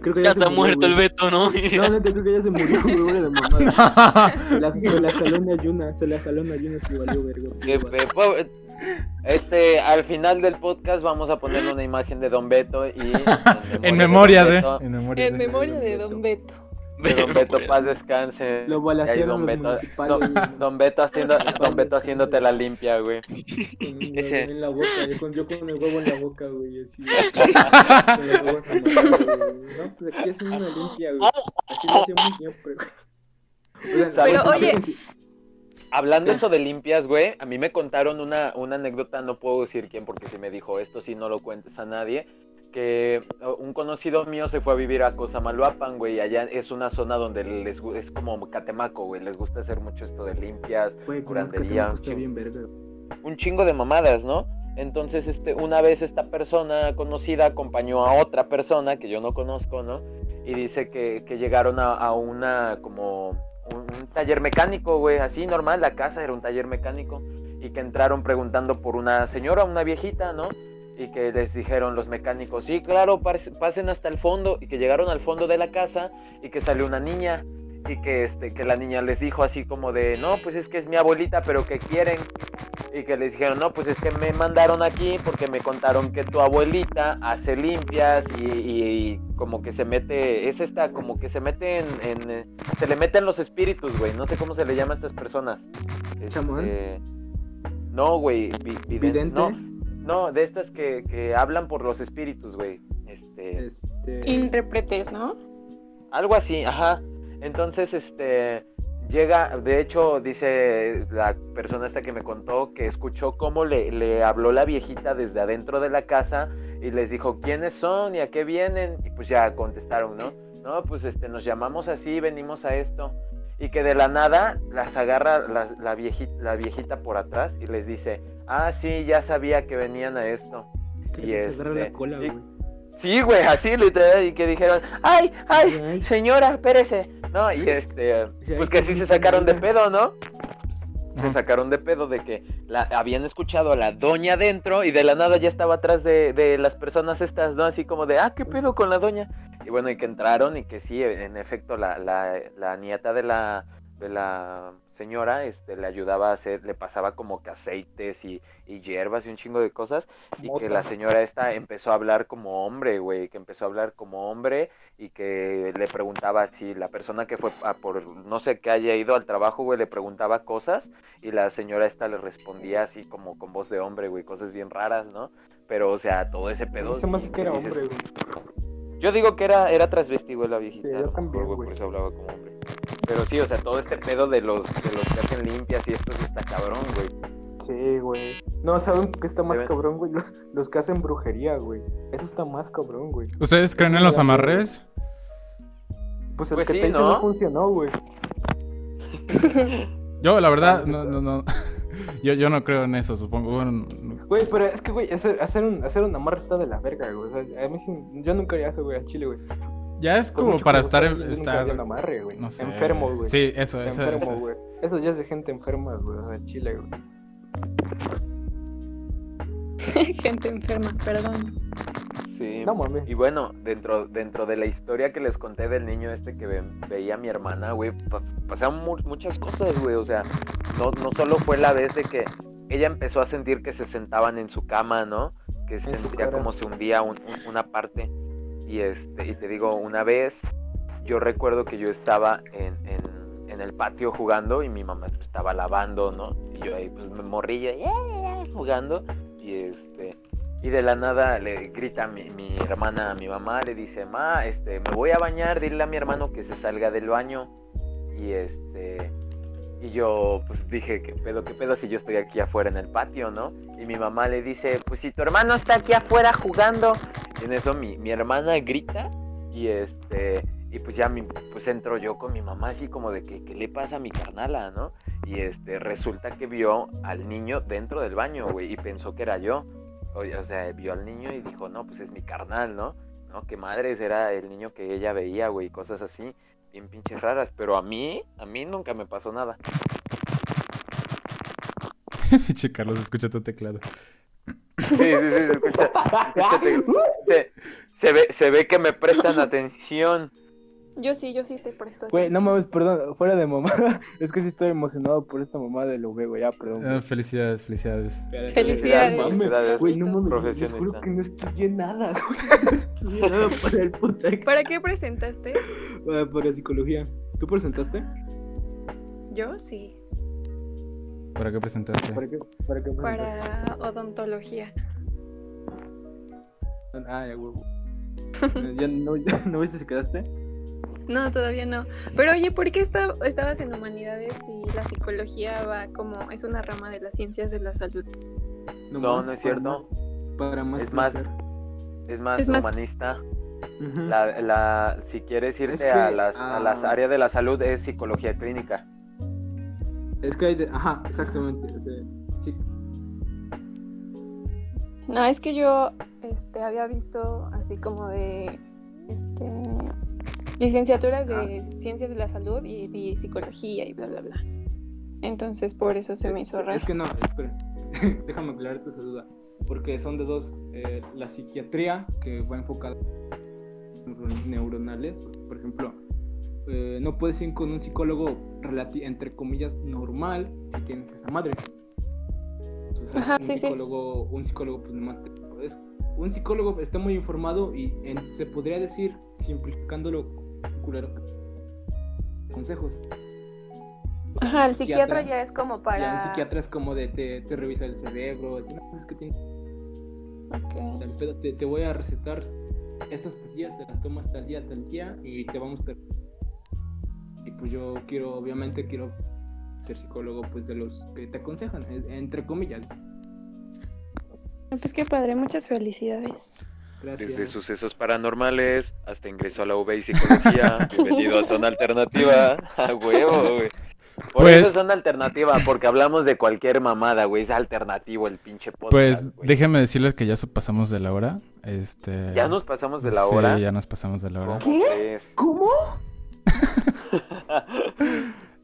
creo que ya está murió, muerto el Beto, ¿no? No, neta, creo que ya se murió, güey, mamada. Se la, se la jaló en ayuna, se la jaló en ayuna valió. Que, eh, po- Este, al final del podcast vamos a poner una imagen de Don Beto y <laughs> En memoria de. Don Beto, En memoria En de. memoria de Don Beto. De Don <laughs> Beto, paz descanse. Lo ahí Don Beto, Don. Don Beto haciendo, <laughs> Don Beto haciéndote la limpia, güey. Con- Ese- En la boca, yo con, yo con el huevo en la boca, güey, así. <laughs> con el huevo en la boca, güey. No, pues aquí haciendo una limpia, güey. Así lo hacemos siempre, güey. Oigan, Pero, ¿saben oye-? Hablando ¿Qué? eso de limpias, güey, a mí me contaron una, una anécdota, no puedo decir quién porque si me dijo esto sí no lo cuentes a nadie, que un conocido mío se fue a vivir a Cosamaloapan, güey, allá es una zona donde les es como Catemaco, güey, les gusta hacer mucho esto de limpias, Güey, curandería, un chingo, bien verga. un chingo de mamadas, ¿no? Entonces, este, una vez esta persona conocida acompañó a otra persona que yo no conozco, ¿no? Y dice que, que llegaron a, a una, como, un, un taller mecánico, güey, así normal, la casa era un taller mecánico, y que entraron preguntando por una señora, una viejita, ¿no? Y que les dijeron los mecánicos, sí, claro, pas- pasen hasta el fondo, y que llegaron al fondo de la casa, y que salió una niña, y que, este, que la niña les dijo así como de, no, pues es que es mi abuelita, pero que quieren, y que les dijeron, no, pues es que me mandaron aquí porque me contaron que tu abuelita hace limpias y, y- y como que se mete, es esta, como que se mete en, en, eh, se le meten los espíritus, güey, no sé cómo se le llama a estas personas. Este, no, güey, vi- viden- ¿Vidente? no, no, de estas que, que hablan por los espíritus, güey, este... Este. Intérpretes, ¿no? Algo así, ajá. Entonces, este, llega, de hecho, dice la persona esta que me contó que escuchó cómo le, le habló la viejita desde adentro de la casa y les dijo quiénes son y a qué vienen y pues ya contestaron, ¿no? No, pues este, nos llamamos así, venimos a esto. Y que de la nada las agarra la, la, viejita, la viejita por atrás y les dice, ah, sí, ya sabía que venían a esto. y este, la cola, y- güey. Sí, güey, así literal, y que dijeron, ay, ay, Ay. señora, espérese. No, y este, pues que sí se sacaron de pedo, ¿no? Se sacaron de pedo de que la, habían escuchado a la doña dentro y de la nada ya estaba atrás de, de las personas estas, ¿no? Así como de, ah, ¿qué pedo con la doña? Y bueno, y que entraron y que sí, en efecto, la, la, la nieta de la, de la señora este, le ayudaba a hacer, le pasaba como que aceites y, y hierbas y un chingo de cosas y que la señora esta empezó a hablar como hombre, güey, que empezó a hablar como hombre y que le preguntaba si la persona que fue a por, no sé, que haya ido al trabajo, güey, le preguntaba cosas y la señora esta le respondía así como con voz de hombre, güey, cosas bien raras, ¿no? Pero, o sea, todo ese pedo... Se me hace que era hombre, güey. Yo digo que era, era transvesti, güey, la viejita, Sí, yo también, güey, por eso hablaba como hombre. Pero sí, o sea, todo este pedo de los, de los que hacen limpias y esto está cabrón, güey. Sí, güey. No, ¿saben qué está más cabrón, güey? Los, los que hacen brujería, güey. Eso está más cabrón, güey. ¿Ustedes creen en los amarres? Pues el Pues que sí, te hice ¿no? no funcionó, güey. Yo, la verdad, <laughs> no, no, no. <laughs> Yo, yo no creo en eso, supongo. Bueno, no- Güey, pero es que, güey, hacer, hacer, un, hacer un amarre está de la verga, güey. O sea, a mí sí, yo nunca haría eso, güey, al chile, güey. ya es como para estar, nunca estar amarre, güey. no sé. Enfermo, güey. Sí, eso, eso, Enfermo, eso. güey. Eso ya es de gente enferma, güey, o sea, al chile, güey. <laughs> Gente enferma, perdón. Sí. No mames. Y bueno, dentro, dentro de la historia que les conté del niño este que ve- veía a mi hermana, güey, pa- pasaron mu- muchas cosas, güey. O sea, no, no solo fue la vez de que ella empezó a sentir que se sentaban en su cama, ¿no? Que sentía como se hundía un- un- una parte. Y este, y te digo, una vez yo recuerdo que yo estaba en, en, en el patio jugando y mi mamá estaba lavando, ¿no? Y yo ahí pues me morría jugando y este y de la nada le grita mi, mi hermana a mi mamá, le dice, ma, este, me voy a bañar, dile a mi hermano que se salga del baño. Y este, y yo pues dije, ¿qué pedo, qué pedo si yo estoy aquí afuera en el patio, no? Y mi mamá le dice, pues si tu hermano está aquí afuera jugando. Y en eso mi, mi hermana grita y este, y pues ya mi, pues entro yo con mi mamá así como de que, ¿qué le pasa a mi carnala, no? Y este, resulta que vio al niño dentro del baño, güey, y pensó que era yo. O, o sea, vio al niño y dijo, no, pues es mi carnal, ¿no? No, qué madres, era el niño que ella veía, güey, cosas así, bien pinches raras. Pero a mí, a mí nunca me pasó nada. <laughs> Pinche Carlos, escucha tu teclado. Sí, sí, sí, se escucha. escúchate. <laughs> Se, se ve, se ve que me prestan atención. Yo sí, yo sí te presto. Güey, no mames, perdón, fuera de mamá. <laughs> es que sí estoy emocionado por esta mamá de lo güey, ya, perdón. Ah, felicidades, felicidades. Felicidades. No mames, Felicidades. güey, no mames, les juro que no estudié nada, <laughs> güey. No estudié nada para el puta ¿Para qué presentaste? para, <laughs> para psicología. ¿Tú presentaste? Yo sí. ¿Para qué presentaste? ¿Para qué? ¿Para qué presentaste? Para odontología. Ah, ya, huevo. ¿Ya no, ya, ¿No viste si quedaste? No, todavía no. Pero oye, ¿por qué esta- estabas en humanidades y la psicología va como es una rama de las ciencias de la salud? No, no es cierto. Para más Es más, es más Es más- humanista. La, la, si quieres irte la, la, si quieres irte Es que, a las, a las ah, áreas de la salud es psicología clínica. Es que hay de... Ajá, exactamente. sí. No, es que yo este, había visto así como de este, licenciaturas de ciencias de la salud y psicología y bla, bla, bla. Entonces por eso se me hizo raro. Es que no, espera. <laughs> Déjame aclararte esa duda. Porque son de dos. eh, la psiquiatría, que va enfocada en neuronales. Por ejemplo, eh, no puedes ir con un psicólogo, entre comillas, normal si tienes esa madre. Entonces, Ajá, un sí, sí. psicólogo, Un psicólogo, pues nomás. te- es- un psicólogo está muy informado y en- se podría decir, simplificándolo, culero, consejos. Ajá, el psiquiatra psiquiatra- ya es como Ya para... un psiquiatra es como de te, te revisa el cerebro, así, no, es que tienes Ok. tal pedo, te, te voy a recetar estas pastillas, te las tomas tal día, tal día y te vamos a... Y pues yo quiero, obviamente quiero ser psicólogo pues de los que te aconsejan, en- entre comillas. Pues qué padre, muchas felicidades. Gracias. Desde sucesos paranormales hasta ingreso a la UV y psicología. <laughs> Bienvenido a Zona Alternativa. <laughs> <laughs> A huevo, güey. Por Pues- eso es Zona Alternativa, porque hablamos de cualquier mamada, güey. Es alternativo el pinche podcast. Pues güey. déjenme decirles que ya pasamos de la hora. Este... Ya nos pasamos de la Sí, hora. ya nos pasamos de la hora. ¿Cómo crees? ¿Cómo?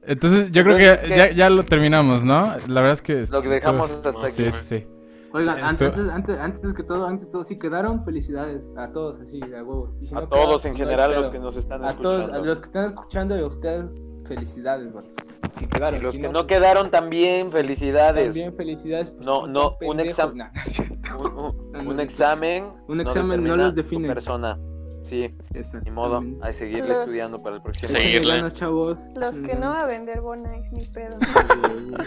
Entonces yo creo que ¿qué? ya, ya lo terminamos, ¿no? La verdad es que... Lo que dejamos hasta aquí. Sí, sí, sí. Oigan, Sí, antes, antes, antes que todo, antes de todo, si quedaron, felicidades a todos, así, a huevo. Y si A no todos quedaron, en no hay general, los pedo. que nos están A todos, escuchando. a los que están escuchando y a ustedes, felicidades, vatos. Si quedaron. Y los si que no quedaron también, felicidades. También felicidades. pues, No, no, un exam- Nah, <laughs> no. Un, un- No, no, un no. examen. Un examen no los tu define. persona. Sí, ni modo. Hay que seguirle Los- estudiando para el próximo. Seguirle. ganas, chavos. Los que no a vender Bonais ni pedo.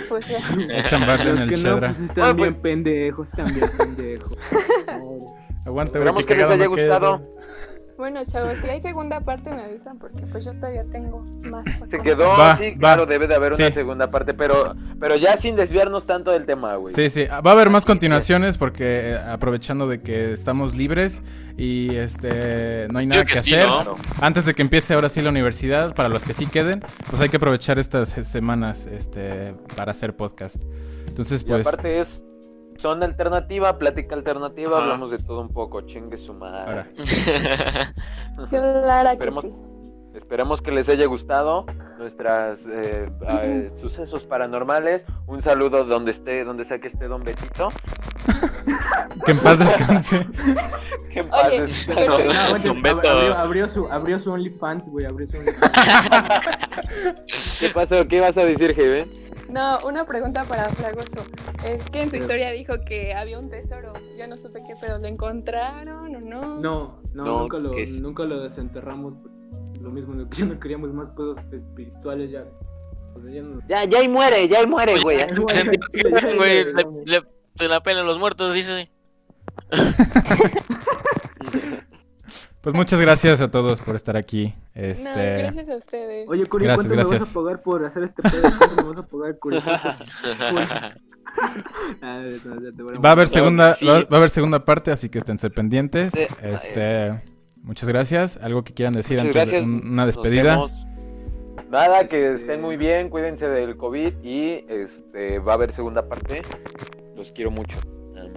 Pues ya. A <laughs> chambarle en Los el que no, pues están Ah, bien pues- pendejos, están bien pendejos. <laughs> Aguanta, güey, Esperamos que les haya gustado. Bueno, chavos, si hay segunda parte me avisan porque pues yo todavía tengo más. Se quedó, Va, sí, va. claro, debe de haber una segunda parte, pero, pero ya sin desviarnos tanto del tema, güey. Sí, sí, va a haber más continuaciones porque eh, aprovechando de que estamos libres y este no hay nada Creo que, que sí, hacer. ¿no? Antes de que empiece ahora sí la universidad, para los que sí queden, pues hay que aprovechar estas semanas este para hacer podcast. Entonces, Y pues aparte es zona alternativa, plática alternativa, Ajá. hablamos de todo un poco, chingue su madre. ahora. <laughs> Claro que Esperemos- sí. Esperemos que les haya gustado nuestras eh, eh, <laughs> sucesos paranormales. Un saludo donde esté, donde sea que esté Don Betito. que en paz descanse. <laughs> Que en paz Oye, descanse. pero- No, aguante, Don Beto. abrió, abrió su, abrió su OnlyFans, güey, abrió su OnlyFans. ¿Qué pasó? ¿Qué ibas a decir, Jeven? No, una pregunta para Flagoso. Es que en su historia dijo que había un tesoro. Yo no supe qué pedo. ¿Lo encontraron o no? No, no, No, nunca, lo, es- nunca lo desenterramos. Lo mismo, ya <laughs> no queríamos más pedos espirituales ya. O sea, ya no- Ya, ya y muere, ya y muere, güey. <laughs> Güey, le, se la pelan los muertos, dice. <laughs> Pues muchas gracias a todos por estar aquí. No, Este, gracias a ustedes. Oye, Curi, Gracias, ¿cuánto me vas gracias. a pagar por hacer este pedo? ¿Cuánto me vas a pagar, Curi? <laughs> <laughs> No, va a haber segunda sí. va, va a haber segunda parte, así que esténse pendientes. Este, muchas gracias. Algo que quieran decir Muchas antes gracias. de un- una despedida. Nada, que Este- estén muy bien, cuídense del COVID y este va a haber segunda parte. Los quiero mucho.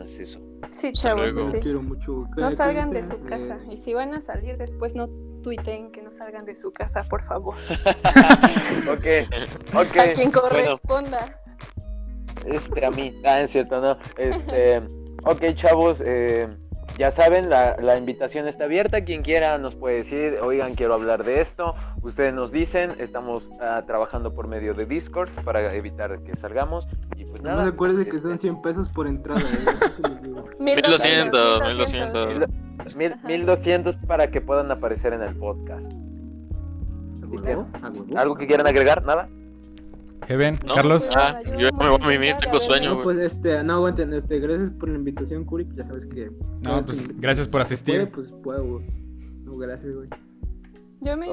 Más eso. Sí, chavos, luego. sí, sí. quiero mucho. No salgan de su casa. Y si van a salir después, no tuiteen que no salgan de su casa, por favor. <laughs> ok, ok. a quien Bueno, corresponda. este, a mí. Ah, es cierto, no. Este, ok, chavos, eh, ya saben, la, la invitación está abierta. Quien quiera nos puede decir, oigan, quiero hablar de esto. Ustedes nos dicen, estamos ah, trabajando por medio de Discord para evitar que salgamos. Y pues No nada. me acuerdes que este, son 100 pesos por entrada. ¿eh? Te lo digo. <laughs> 1200, 1200. Mil, Ajá. 1200 para que puedan aparecer en el podcast. ¿A Así huevo? que, ¿A huevo? ¿Algo que quieran agregar? ¿Nada? Heaven, No, Carlos. pues, Ah, Yo me voy a mimir, tengo sueño, No, pues este, no aguanten, este, gracias por la invitación, Curi, ya sabes que... No, pues gracias por Puede, asistir. pues puedo, güey. No, gracias, güey. Yo me